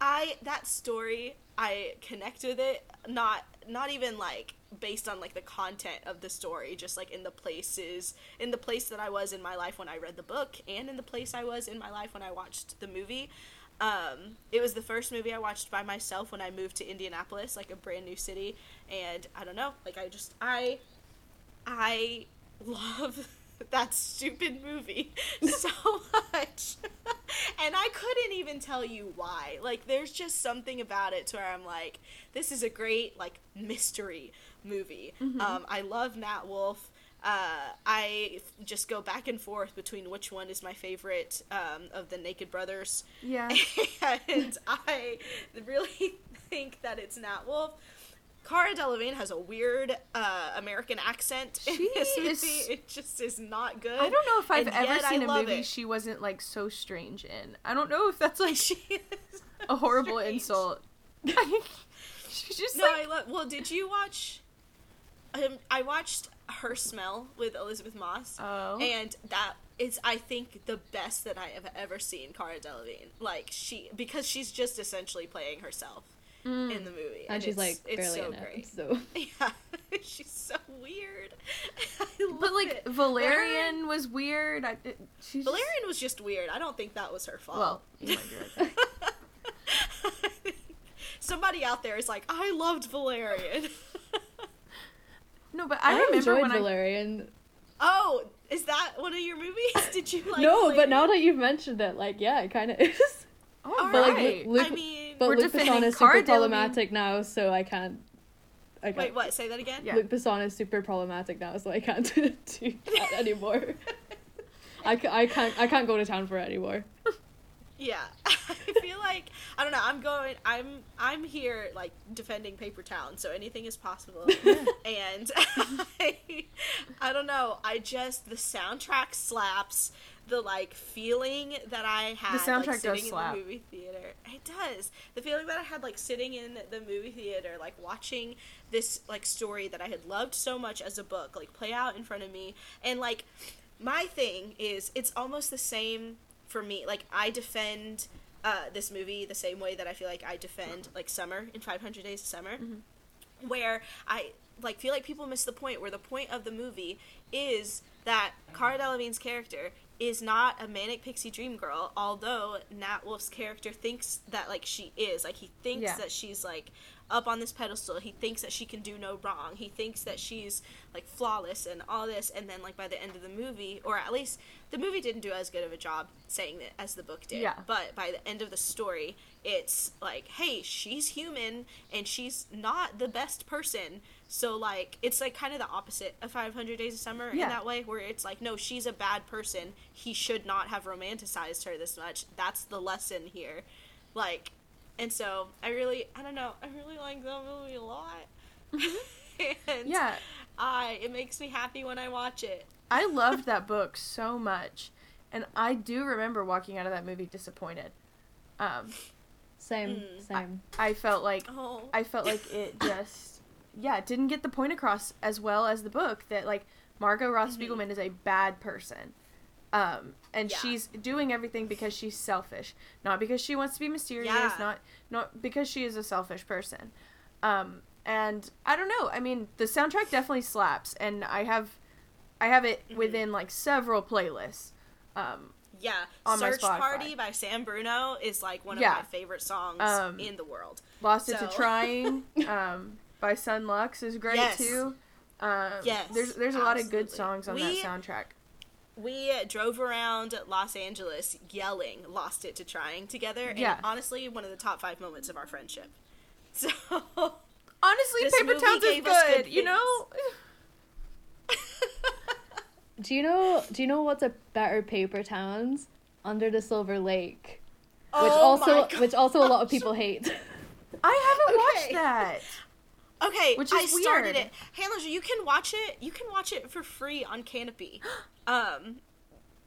I that story I connect with it. Not not even like based on like the content of the story, just like in the places in the place that I was in my life when I read the book, and in the place I was in my life when I watched the movie. Um, it was the first movie I watched by myself when I moved to Indianapolis, like a brand new city, and I don't know, like I just I I love that stupid movie so much. and I couldn't even tell you why. Like there's just something about it to where I'm like this is a great like mystery movie. Um I love Nat Wolff. Uh, I f- just go back and forth between which one is my favorite um, of the Naked Brothers Yeah. and I really think that it's Nat Wolff. Cara Delevingne has a weird uh, American accent in She this movie. is- It just is not good. I don't know if I've and ever seen a movie it. she wasn't like so strange in. I don't know if that's like She is a horrible strange. insult. She's just No, like I love. Well, did you watch? Um, I watched Her Smell with Elisabeth Moss, Oh. and that is, I think, the best that I have ever seen Cara Delevingne. Like she, because she's just essentially playing herself Mm. in the movie, and she's it's, like it's barely so in it. great. So Yeah, she's so weird. I But like it. Valerian was weird. I, it, she's just- Valerian was just weird. I don't think that was her fault. Well, you might be right. Somebody out there is like, I loved Valerian. No, but I, I, remember enjoyed when Valerian. oh, is that one of your movies? Did you like? no, but now that you've mentioned it, like yeah, it kind of is. I. Oh, But, like. Luc- I mean, But We're Luc defending Besson is super Delevingne. problematic now, so I can't. I can't. wait, what? Say that again. Yeah. Luc Besson is super problematic now, so I can't do that anymore. I, I can't I can't go to town for it anymore. Yeah, I feel like I don't know. I'm going. I'm I'm here like defending Paper Town, so anything is possible. and I, I don't know. I just the soundtrack slaps. The like feeling that I had the soundtrack like, does sitting slap. in the movie theater. It does. The feeling that I had like sitting in the movie theater, like watching this like story that I had loved so much as a book, like play out in front of me, and like my thing is it's almost the same for me. Like I defend uh, this movie the same way that I feel like I defend like Summer in 500 Days of Summer, where I like feel like people miss the point where the point of the movie is that Cara Delevingne's character is not a manic pixie dream girl, although Nat Wolff's character thinks that like she is. Like he thinks Yeah. that she's like up on this pedestal. He thinks that she can do no wrong. He thinks that she's like flawless and all this and then like by the end of the movie or at least the movie didn't do as good of a job saying it as the book did. Yeah. But by the end of the story, it's like, hey, she's human and she's not the best person. So like it's like kind of the opposite of 500 Days of Summer Yeah. in that way where it's like no, she's a bad person. He should not have romanticized her this much. That's the lesson here. Like and so I really I don't know, I really like that movie a lot. and Yeah. I it makes me happy when I watch it. I loved that book so much, and I do remember walking out of that movie disappointed. Um, Same, Mm. same. I felt like Oh. I felt like it just yeah it didn't get the point across as well as the book that like Margot Roth Mhm. Spiegelman is a bad person. Um, and Yeah. she's doing everything because she's selfish, not because she wants to be mysterious, Yeah. not not because she is a selfish person. Um, and I don't know. I mean, the soundtrack definitely slaps, and I have, I have it Mhm. within like several playlists. Um, Yeah, Search. Party by Sam Bruno is like one of Yeah. my favorite songs Um, in the world. Lost It to Trying. um, by Son Lux is great Yes. too. Um, Yes, there's there's a lot of good songs on We- that soundtrack. We drove around Los Angeles yelling "Lost It" to trying together, and Yeah. honestly, one of the top five moments of our friendship. So, Honestly, This Paper Towns is good. good you know. Do you know? Do you know what's a better Paper Towns? Under the Silver Lake, which Oh my also which also a lot of people hate. I haven't watched that. Okay, Which I is started weird. it. Handloser, you can watch it. You can watch it for free on Kanopy. Um,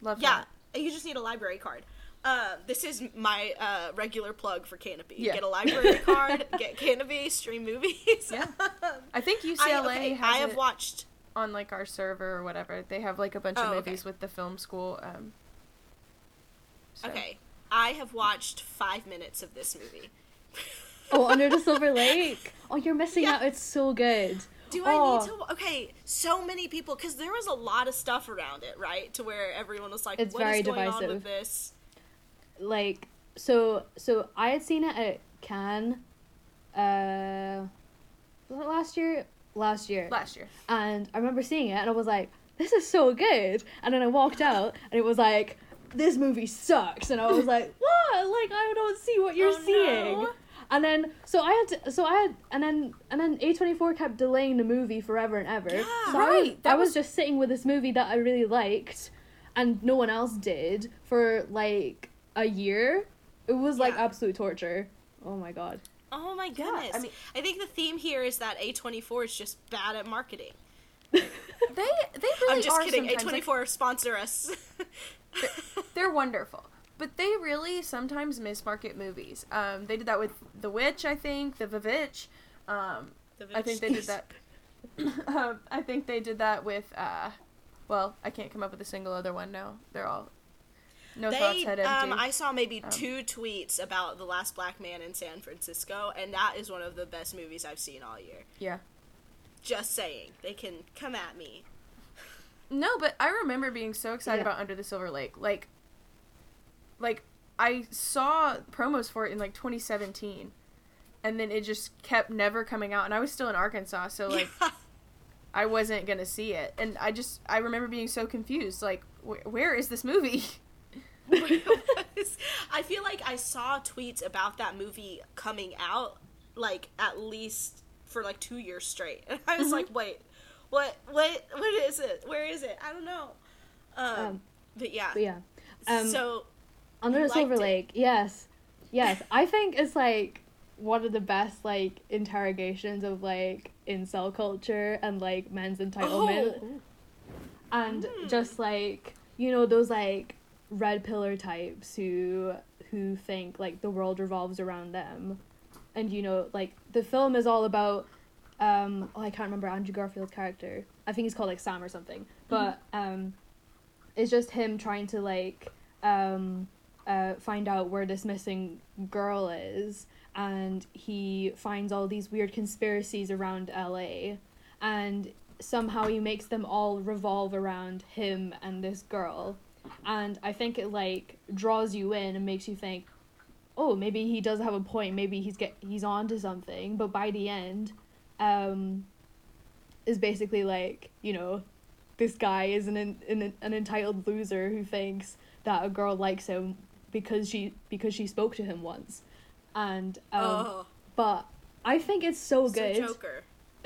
Love yeah, that. you just need a library card. Uh, this is my uh, regular plug for Kanopy. Yeah. Get a library card, get Kanopy, stream movies. Yeah. I think UCLA I, okay, has I have watched. on like our server or whatever. They have like a bunch of Oh, okay. movies with the film school. Um, so- Okay, I have watched five minutes of this movie. oh, Under the Silver Lake. Oh, you're missing Yeah. out. It's so good. Do Oh. I need to? Okay, so many people because there was a lot of stuff around it, right? To where everyone was like, It's "What is going on with this?" like so so I had seen it at Cannes uh was it last year? Last year. last year. And I remember seeing it and I was like, this is so good. And then I walked out and it was like, this movie sucks. And I was like, what? Like I don't see what you're Oh, seeing. no. And then so I had to, so I had and then and then A24 kept delaying the movie forever and ever. Yeah, so I was, right, that I was was- just sitting with this movie that I really liked and no one else did for like a year. It was like absolute torture. Oh my god. Oh my Yeah, goodness! I mean- I think the theme here is that A24 is just bad at marketing. They they really are. I'm just are kidding. A24 sponsor us. they're wonderful, but they really sometimes mismarket movies. Um, they did that with The Witch, I think, The VVitch. Um, I think they did that. um, I think they did that with. Uh, well, I can't come up with a single other one now. They're all no thoughts They, head empty. um, I saw maybe Um, two tweets about the last black man in San Francisco, and that is one of the best movies I've seen all year. yeah. Just saying, they can come at me. No, but I remember being so excited Yeah. about Under the Silver Lake. Like, like I saw promos for it in like 2017, and then it just kept never coming out. And I was still in Arkansas, so like I wasn't gonna see it. And I just I remember being so confused. Like, wh- where is this movie? I feel like I saw tweets about that movie coming out, like at least for like two years straight, and I was Mm-hmm. like, "Wait, what? What? What is it? Where is it? I don't know." Um, Um, but yeah, But yeah. Um, so Under You the Silver liked it. Lake, yes, yes. I think it's like one of the best like interrogations of like incel culture and like men's entitlement, oh, and Mm. just like you know those like red pillar types who who think like the world revolves around them, and you know like the film is all about. Um, oh, I can't remember Andrew Garfield's character. I think he's called like Sam or something. But um, it's just him trying to like um uh, find out where this missing girl is, and he finds all these weird conspiracies around LA, and somehow he makes them all revolve around him and this girl, and I think it like draws you in and makes you think, oh, maybe he does have a point, maybe he's get he's on to something, but by the end, um, is basically like you know, this guy is an an, an entitled loser who thinks that a girl likes him because she because she spoke to him once, and um, oh, but I think it's so so good. Joker.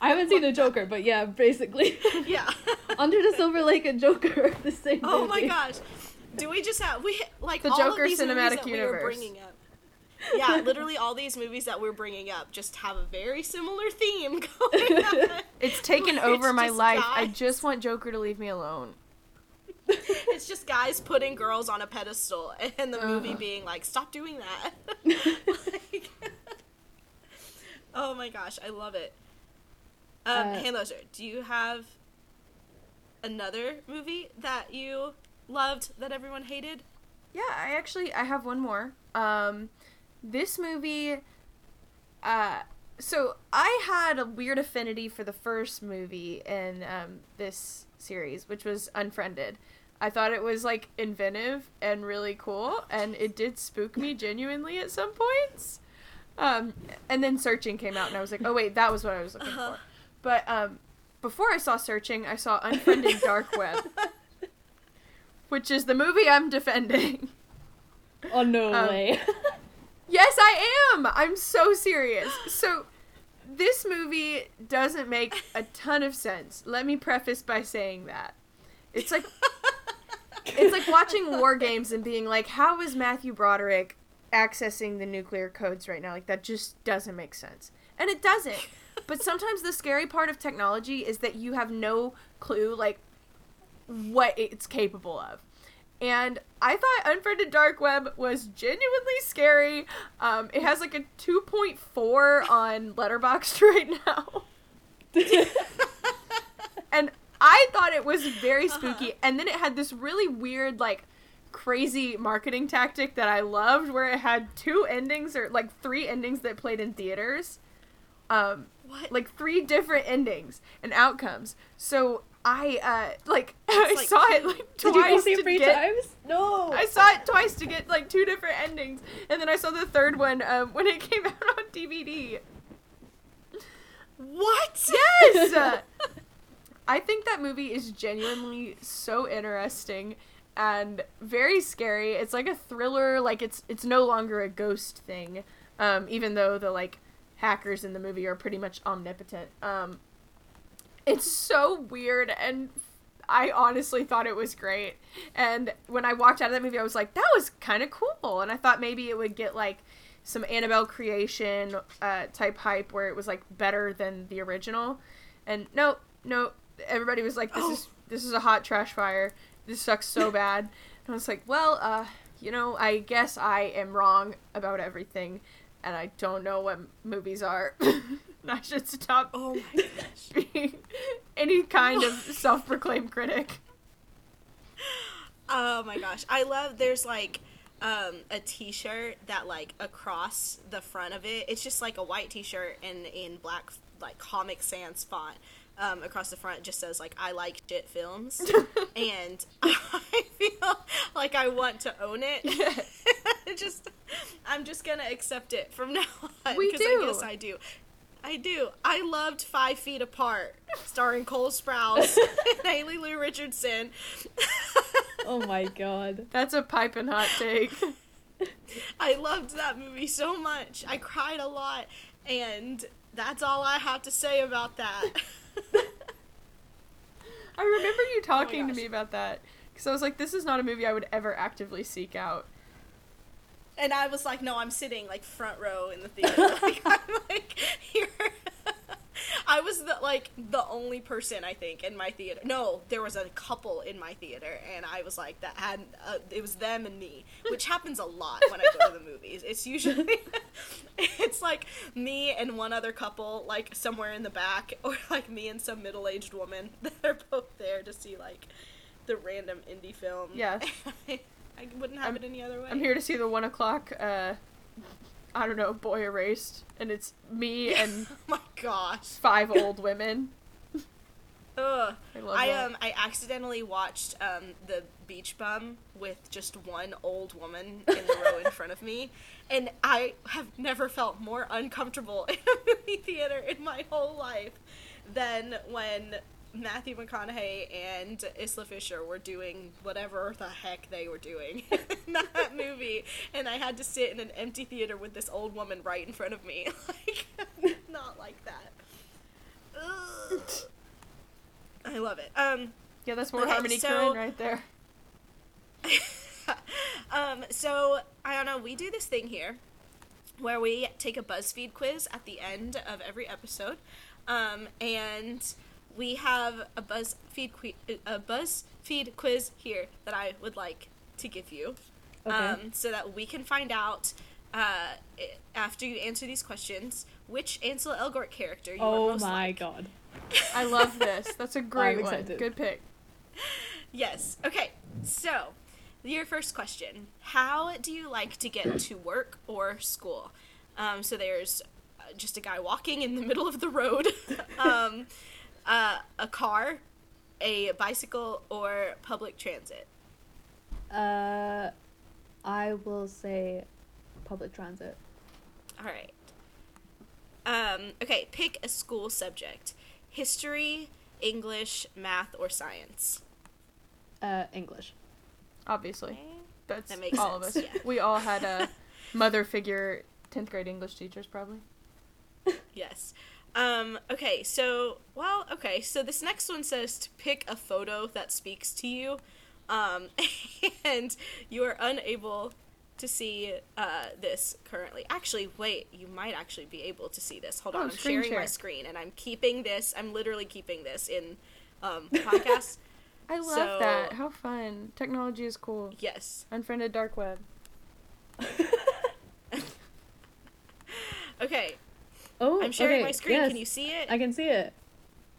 I haven't seen the Joker, but yeah, basically, Yeah. Under the Silver Lake and Joker, are the same. oh my gosh, do we just have we like The all Joker of these movies cinematic that we were universe. bringing up? Yeah, literally all these movies that we're bringing up just have a very similar theme going on. It's taken It's over my just life. I just want Joker to leave me alone. it's just guys putting girls on a pedestal and the movie Ugh. being like, stop doing that. Like- oh my gosh, I love it. Um, Uh, Handloser, do you have another movie that you loved that everyone hated? Yeah, I actually I have one more. Um this movie uh so I had a weird affinity for the first movie in um this series, which was Unfriended. I thought it was like inventive and really cool and it did spook me genuinely at some points. Um, and then Searching came out, and I was like, oh wait, that was what I was looking Uh-huh. for. But um, before I saw Searching, I saw Unfriended Dark Web, which is the movie I'm defending. Oh no Um, way. Yes, I am. I'm so serious. So, this movie doesn't make a ton of sense. Let me preface by saying that. It's like it's like watching war games and being like, how is Matthew Broderick accessing the nuclear codes right now? Like that just doesn't make sense. And it doesn't. But sometimes the scary part of technology is that you have no clue like what it's capable of. And I thought Unfriended Dark Web was genuinely scary. Um, it has like a 2.4 on Letterboxd right now. and I thought it was very spooky. Uh-huh. And then it had this really weird, like, crazy marketing tactic that I loved where it had two endings or like three endings that played in theaters. Um, What? like three different endings and outcomes. So I uh like I like saw it like Did you go twice see to it three get times? No. I saw it twice to get like two different endings, and then I saw the third one um, when it came out on DVD. what? Yes, I think that movie is genuinely so interesting and very scary. It's like a thriller. Like it's it's no longer a ghost thing, um, even though the like hackers in the movie are pretty much omnipotent. Um, it's so weird and. I honestly thought it was great. And when I walked out of that movie, I was like, that was kind of cool. And I thought maybe it would get like some Annabelle creation uh, type hype where it was like better than the original. And no, no, everybody was like, this is this is a hot trash fire. This sucks so bad. And I was like, well, uh, you know, I guess I am wrong about everything, and I don't know what m- movies are. I should stop Oh my gosh. being any kind of self-proclaimed critic. Oh my gosh. I love there's like um, a t-shirt that like across the front of it it's just like a white t-shirt and in black like comic sans font um, across the front just says like i like shit films and i feel like i want to own it just i'm just gonna accept it from now on We 'cause do. i guess i do I do. I loved Five Feet Apart, starring Cole Sprouse and Haley Lu Richardson. oh my god. That's a piping hot take. I loved that movie so much. I cried a lot, and that's all I have to say about that. I remember you oh talking to me about that because I was like, this is not a movie I would ever actively seek out. And I was like, no, I'm sitting like front row in the theater. like, I'm like here. I was the like the only person I think in my theater. No, there was a couple in my theater, and I was like that had uh, it was them and me, which happens a lot when I go to the movies. It's usually it's like me and one other couple like somewhere in the back, or like me and some middle aged woman that are both there to see like the random indie film. Yeah. I wouldn't have I'm- it any other way. I'm here to see the one o'clock. Uh, I don't know, boy erased, and it's me and oh my gosh. five old women. Ugh. I love I um I accidentally watched um the Beach Bum with just one old woman in the row in front of me, and I have never felt more uncomfortable in a movie theater in my whole life than when Matthew McConaughey and Isla Fisher were doing whatever the heck they were doing in that movie, and I had to sit in an empty theater with this old woman right in front of me, like not like that. Ugh. I love it. Um, Yeah, that's more Okay, Harmony so- Korine right there. um, so I don't know. We do this thing here where we take a BuzzFeed quiz at the end of every episode, um, and we have a BuzzFeed qui- a BuzzFeed quiz here that I would like to give you, Okay. um, so that we can find out. Uh, after you answer these questions, which Ansel Elgort character you are oh most my like? god. I love this. That's a great one. excited. Good pick. Yes. Okay. So, your first question: How do you like to get to work or school? Um, so there's uh, just a guy walking in the middle of the road, um, uh, a car, a bicycle, or public transit. Uh, I will say public transit. All right. Um, okay, pick a school subject: history, English, math, or science. Uh, English. Obviously, that's That makes all sense, of us. yeah. We all had a mother figure, tenth grade English teachers, probably. Yes. Um, okay, so well, okay, so this next one says to pick a photo that speaks to you. Um, and you are unable to see uh, this currently. Actually, wait, you might actually be able to see this. Hold Oh, on, I'm sharing my screen and I'm keeping this. I'm literally keeping this in um, podcast. I love So- that. How fun! Technology is cool. yes. Unfriended dark web. Okay, Oh, I'm sharing okay, my screen. yes, Can you see it? I can see it.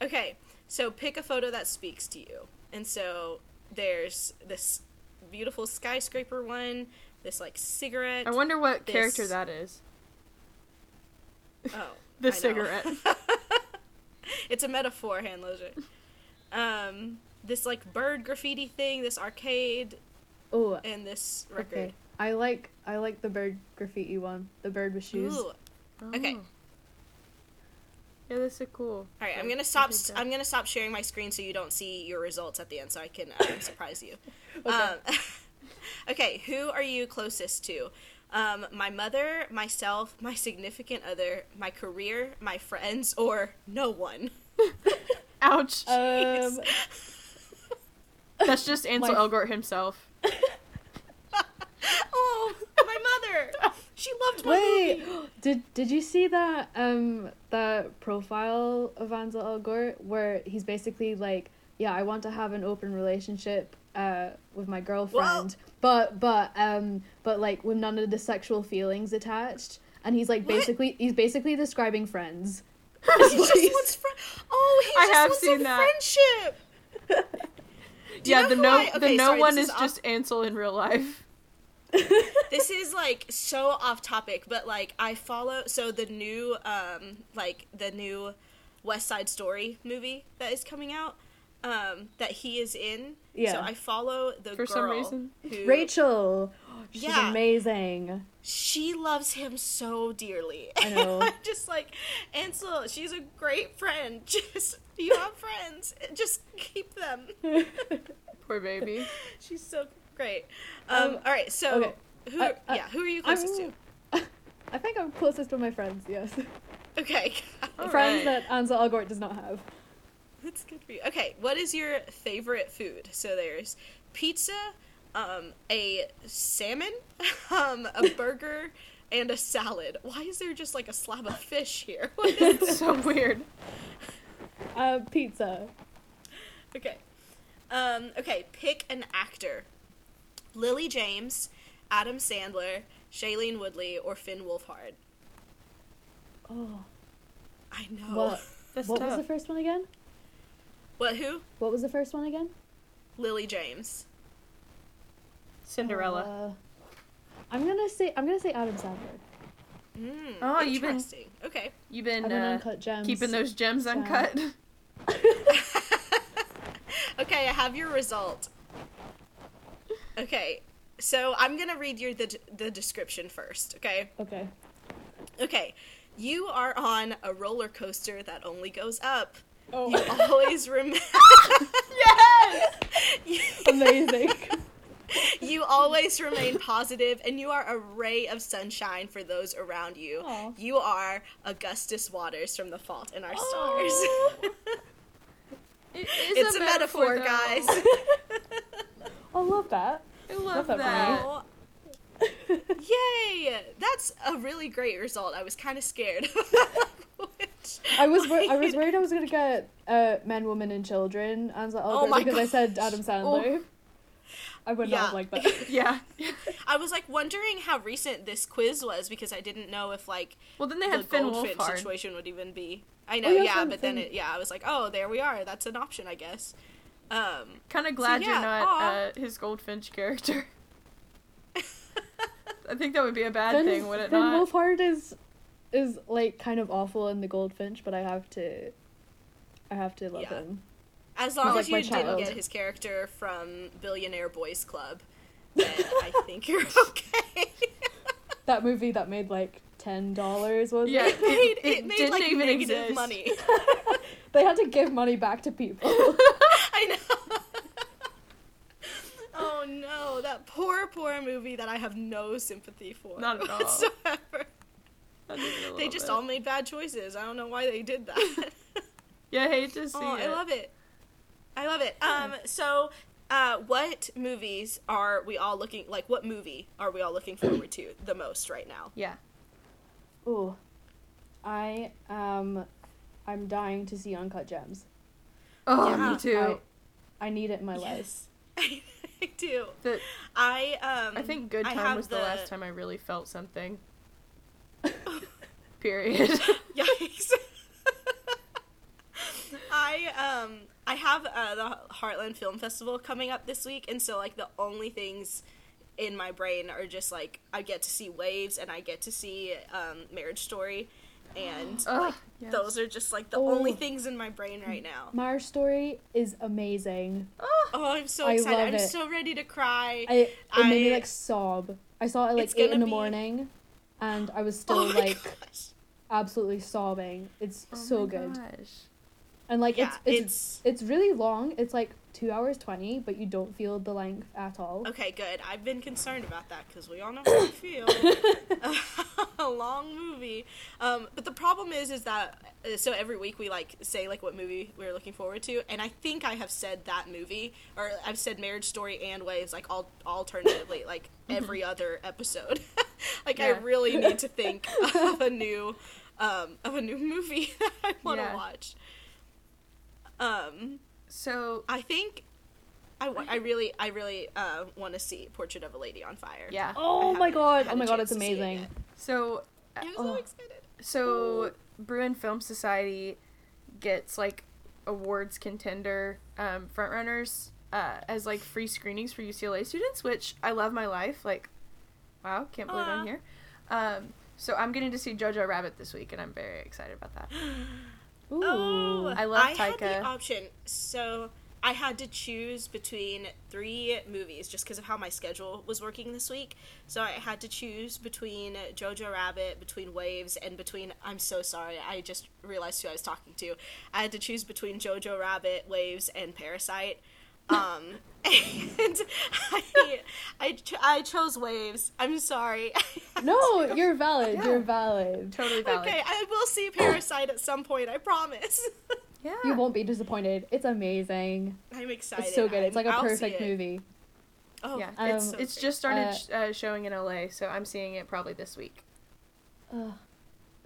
Okay, so pick a photo that speaks to you. And so there's this beautiful skyscraper one, this like cigarette. I wonder what character that is. oh, The I cigarette. it's a metaphor, hand lotion. Um, this like bird graffiti thing, this arcade, Oh, and this record. okay. I like I like the bird graffiti one. The bird with shoes. Ooh. Okay. Yeah, that's so cool. All right, I'm gonna stop. dig. I'm gonna stop sharing my screen so you don't see your results at the end, so I can um, surprise you. Okay. Um, okay, who are you closest to? Um, my mother, myself, my significant other, my career, my friends, or no one. Ouch. Um, that's just Ansel my- Elgort himself. oh, my mother! She loved my wait, movie. did did you see that um that profile of Ansel Elgort where he's basically like, yeah, I want to have an open relationship uh with my girlfriend, but but um but like with none of the sexual feelings attached, and he's like What? basically he's basically describing friends. He just wants fr- Oh, he I just have wants seen a that. friendship. Yeah, the no I- the no sorry, one this is, off- just Ansel in real life. this is like so off topic, but like I follow so the new um like the new West Side Story movie that is coming out um that he is in. Yeah. So I follow the For girl some reason. who Rachel, she's Yeah. amazing. she loves him so dearly. I know. I'm just like Ansel, she's a great friend. Just you have friends. Just keep them. Poor baby. She's so great. Um, Um, all right, so okay. who I- I- yeah, who are you closest I'm- I think I'm closest to my friends. Yes. Okay. All friends right. that Ansel Elgort does not have. That's good for you. Okay, what is your favorite food? So there's pizza, um, a salmon, um, a burger, and a salad. Why is there just like a slab of fish here? What is It's so weird. Uh, pizza. Okay. Um, okay, pick an actor. Lily James, Adam Sandler, Shailene Woodley, or Finn Wolfhard. Oh, I know. what? That's what was the first one again? What, who? What was the first one again? Lily James. Cinderella. Uh, I'm gonna say I'm gonna say Adam Sandler. Mm, Oh, you've been- Okay. You've been uh, uncut gems. keeping those gems Yeah. uncut. okay, I have your result. Okay, so I'm gonna read you the the description first. Okay. Okay. Okay. You are on a roller coaster that only goes up. Oh, You always remember. yes. amazing. you always remain positive, and you are a ray of sunshine for those around you. Aw. You are Augustus Waters from The Fault in Our Oh. Stars. It is it's a, metaphor, though. guys. I love that. I love that that. Oh, Yay! That's a really great result. I was kind of scared. Which- I was wor- I was worried I was gonna get uh, men, women, and children Ansel Elgort Oh my because I said. Adam Sandler. I would not Yeah. have liked that. Yeah. I was like wondering how recent this quiz was because I didn't know if like Well, then they the had Finn goldfinch Wolfhard. situation would even be. I know, Oh, yeah, yeah, Finn- but then it, yeah, I was like, oh, there we are. That's an option, I guess. Um, Kind of glad yeah, you're not uh, his Goldfinch character. I think that would be a bad Finn, thing, would it Finn not? Wolfhard is is like kind of awful in the Goldfinch, but I have to I have to love Yeah. him. as long Not as like you didn't get his character from Billionaire Boys Club, then I think you're okay. That movie that made like ten dollars. Was Yeah. it? It made, it, it made didn't like even negative exist. money. they had to give money back to people. I know. oh no, that poor, poor movie that I have no sympathy for. Not at all. whatsoever. Not even a They just bit. all made bad choices. I don't know why they did that. Yeah, I hate to see oh, it. I love it. I love it. Um, so, uh, what movies are we all looking like? What movie are we all looking forward to the most right now? Yeah. Ooh, I um, I'm dying to see Uncut Gems. Oh, Yeah. me too. I need it in my life. I, do. The, I um. I think Good Time was the... the- last time I really felt something. Period. Yikes. I um I have uh, the Heartland Film Festival coming up this week, and so like the only things in my brain are just like I get to see Waves and I get to see um, Marriage Story, and Ugh, like yes. those are just like the Oh. only things in my brain right now. Marriage Story is amazing. Oh, Oh, I'm so I excited! love I'm it. so ready to cry. I it made me like sob. I saw it like eight in the be- morning, and I was oh still oh like gosh. absolutely sobbing. It's oh so my good, Gosh. and like Yeah, it's, it's it's it's really long. It's like two hours twenty, but you don't feel the length at all. Okay, good. I've been concerned about that because we all know how I feel. a long movie. Um, but the problem is, is that uh, so every week we like say like what movie we're looking forward to, and I think I have said that movie, or I've said Marriage Story and Waves like all alternatively, like every other episode. like I really need to think of a new, um, of a new movie that I want to Yeah. watch. Um. So, I think I, wa- I really I really uh, want to see Portrait of a Lady on Fire. yeah. I Oh my god! Oh my god! It's to see it amazing. So, I'm so Oh. excited. so Bruin Film Society gets like awards contender um, frontrunners uh, as like free screenings for UCLA students, which I love my life. Like, wow, can't believe Aw. I'm here. Um, so I'm getting to see Jojo Rabbit this week, and I'm very excited about that. Oh, Ooh. Oh, I love I had the Taika. option, so I had to choose between three movies just because of how my schedule was working this week. So I had to choose between Jojo Rabbit, between Waves, and between. I'm so sorry, I just realized who I was talking to. I had to choose between Jojo Rabbit, Waves, and Parasite. Um, and I, I, ch- I chose Waves. I'm sorry. No, you're valid. Yeah. You're valid. Totally valid. Okay, I will see Parasite at some point. I promise. Yeah. You won't be disappointed. It's amazing. I'm excited. It's so good. It's like a I'll perfect movie. Oh, yeah, Um, it's so it's just started Uh, sh- uh, showing in LA, so I'm seeing it probably this week. Ugh,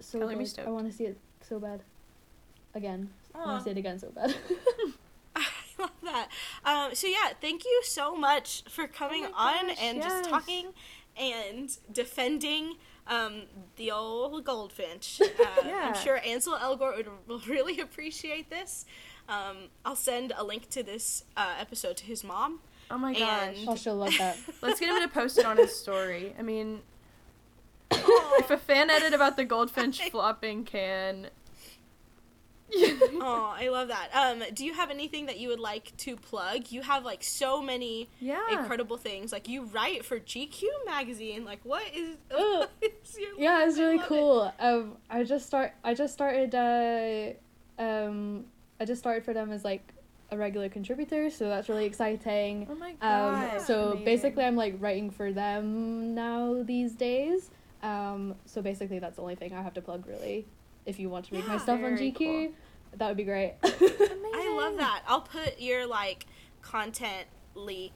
so Color me stoked. I want to see it so bad. Again. I want to see it again so bad. I love that. Um, so yeah, thank you so much for coming Oh my on gosh, and yes. just talking and defending um, the old goldfinch. Uh, Yeah. I'm sure Ansel Elgort would will really appreciate this. Um, I'll send a link to this uh, episode to his mom. Oh my gosh. And- oh, she'll love that. Let's get him to post it on his story. I mean, if a fan edit about the goldfinch flopping can. Oh, I love that. Um, do you have anything that you would like to plug? You have like so many yeah. incredible things. Like you write for GQ magazine. Like what is? What is yeah, it's really love it. cool. Um, I just start. I just started. Uh, um, I just started for them as like a regular contributor, so that's really exciting. Oh my Um, god. so amazing. basically, I'm like writing for them now these days. Um, so basically, that's the only thing I have to plug really. If you want to read my stuff on GQ, cool. that would be great. I love that. I'll put your like content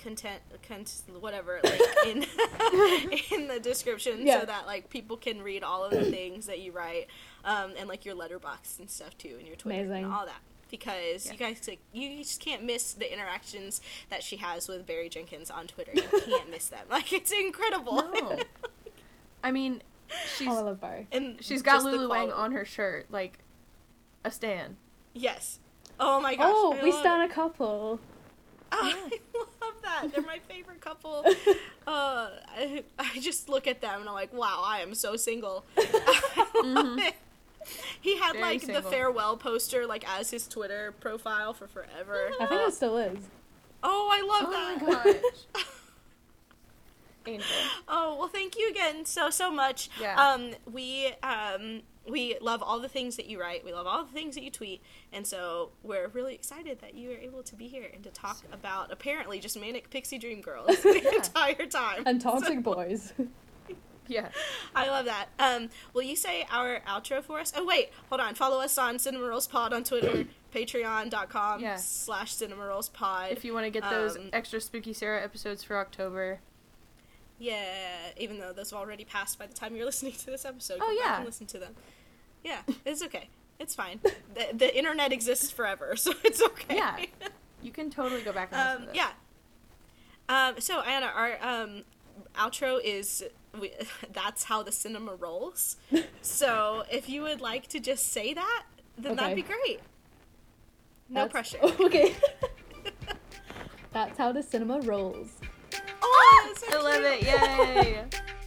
content con- whatever like in in the description Yeah. so that like people can read all of the things that you write um and like your Letterboxd and stuff too and your Twitter Amazing. and all that because Yeah. you guys like you just can't miss the interactions that she has with Barry Jenkins on Twitter. You can't miss them. Like it's incredible. No. I mean, she's oh, I love Barry. and she's got Lulu Wang on her shirt, like a stan. Yes. Oh my gosh. Oh, I we stan stand it. a couple. I love that. They're my favorite couple. Uh, I, I just look at them and I'm like, wow, I am so single. I love it. He had Very like the farewell poster like as his Twitter profile for forever. I think it still is. Oh, I love Oh that. Oh my gosh. Angel. Oh well, thank you again so so much. Yeah. Um, we um we love all the things that you write. We love all the things that you tweet, and so we're really excited that you are able to be here and to talk about apparently just manic pixie dream girls the entire time. And So- toxic boys. Yeah. I love that. Um, will you say our outro for us? Oh wait, hold on. Follow us on Cinema Rolls Pod on Twitter, Patreon.com Yeah. slash Cinema Rolls Pod. If you want to get those Um, extra spooky Sarah episodes for October. Yeah, even though those have already passed by the time you're listening to this episode. Oh, go back yeah. and listen to them. Yeah, it's okay. It's fine. the, the internet exists forever, so it's okay. Yeah. You can totally go back and listen um, to this. yeah. Um, so Iana, our um, outro is we, that's how the cinema rolls. so if you would like to just say that, then that'd be great. No That's- pressure. Okay. That's how the cinema rolls. Oh, I love it. Yay.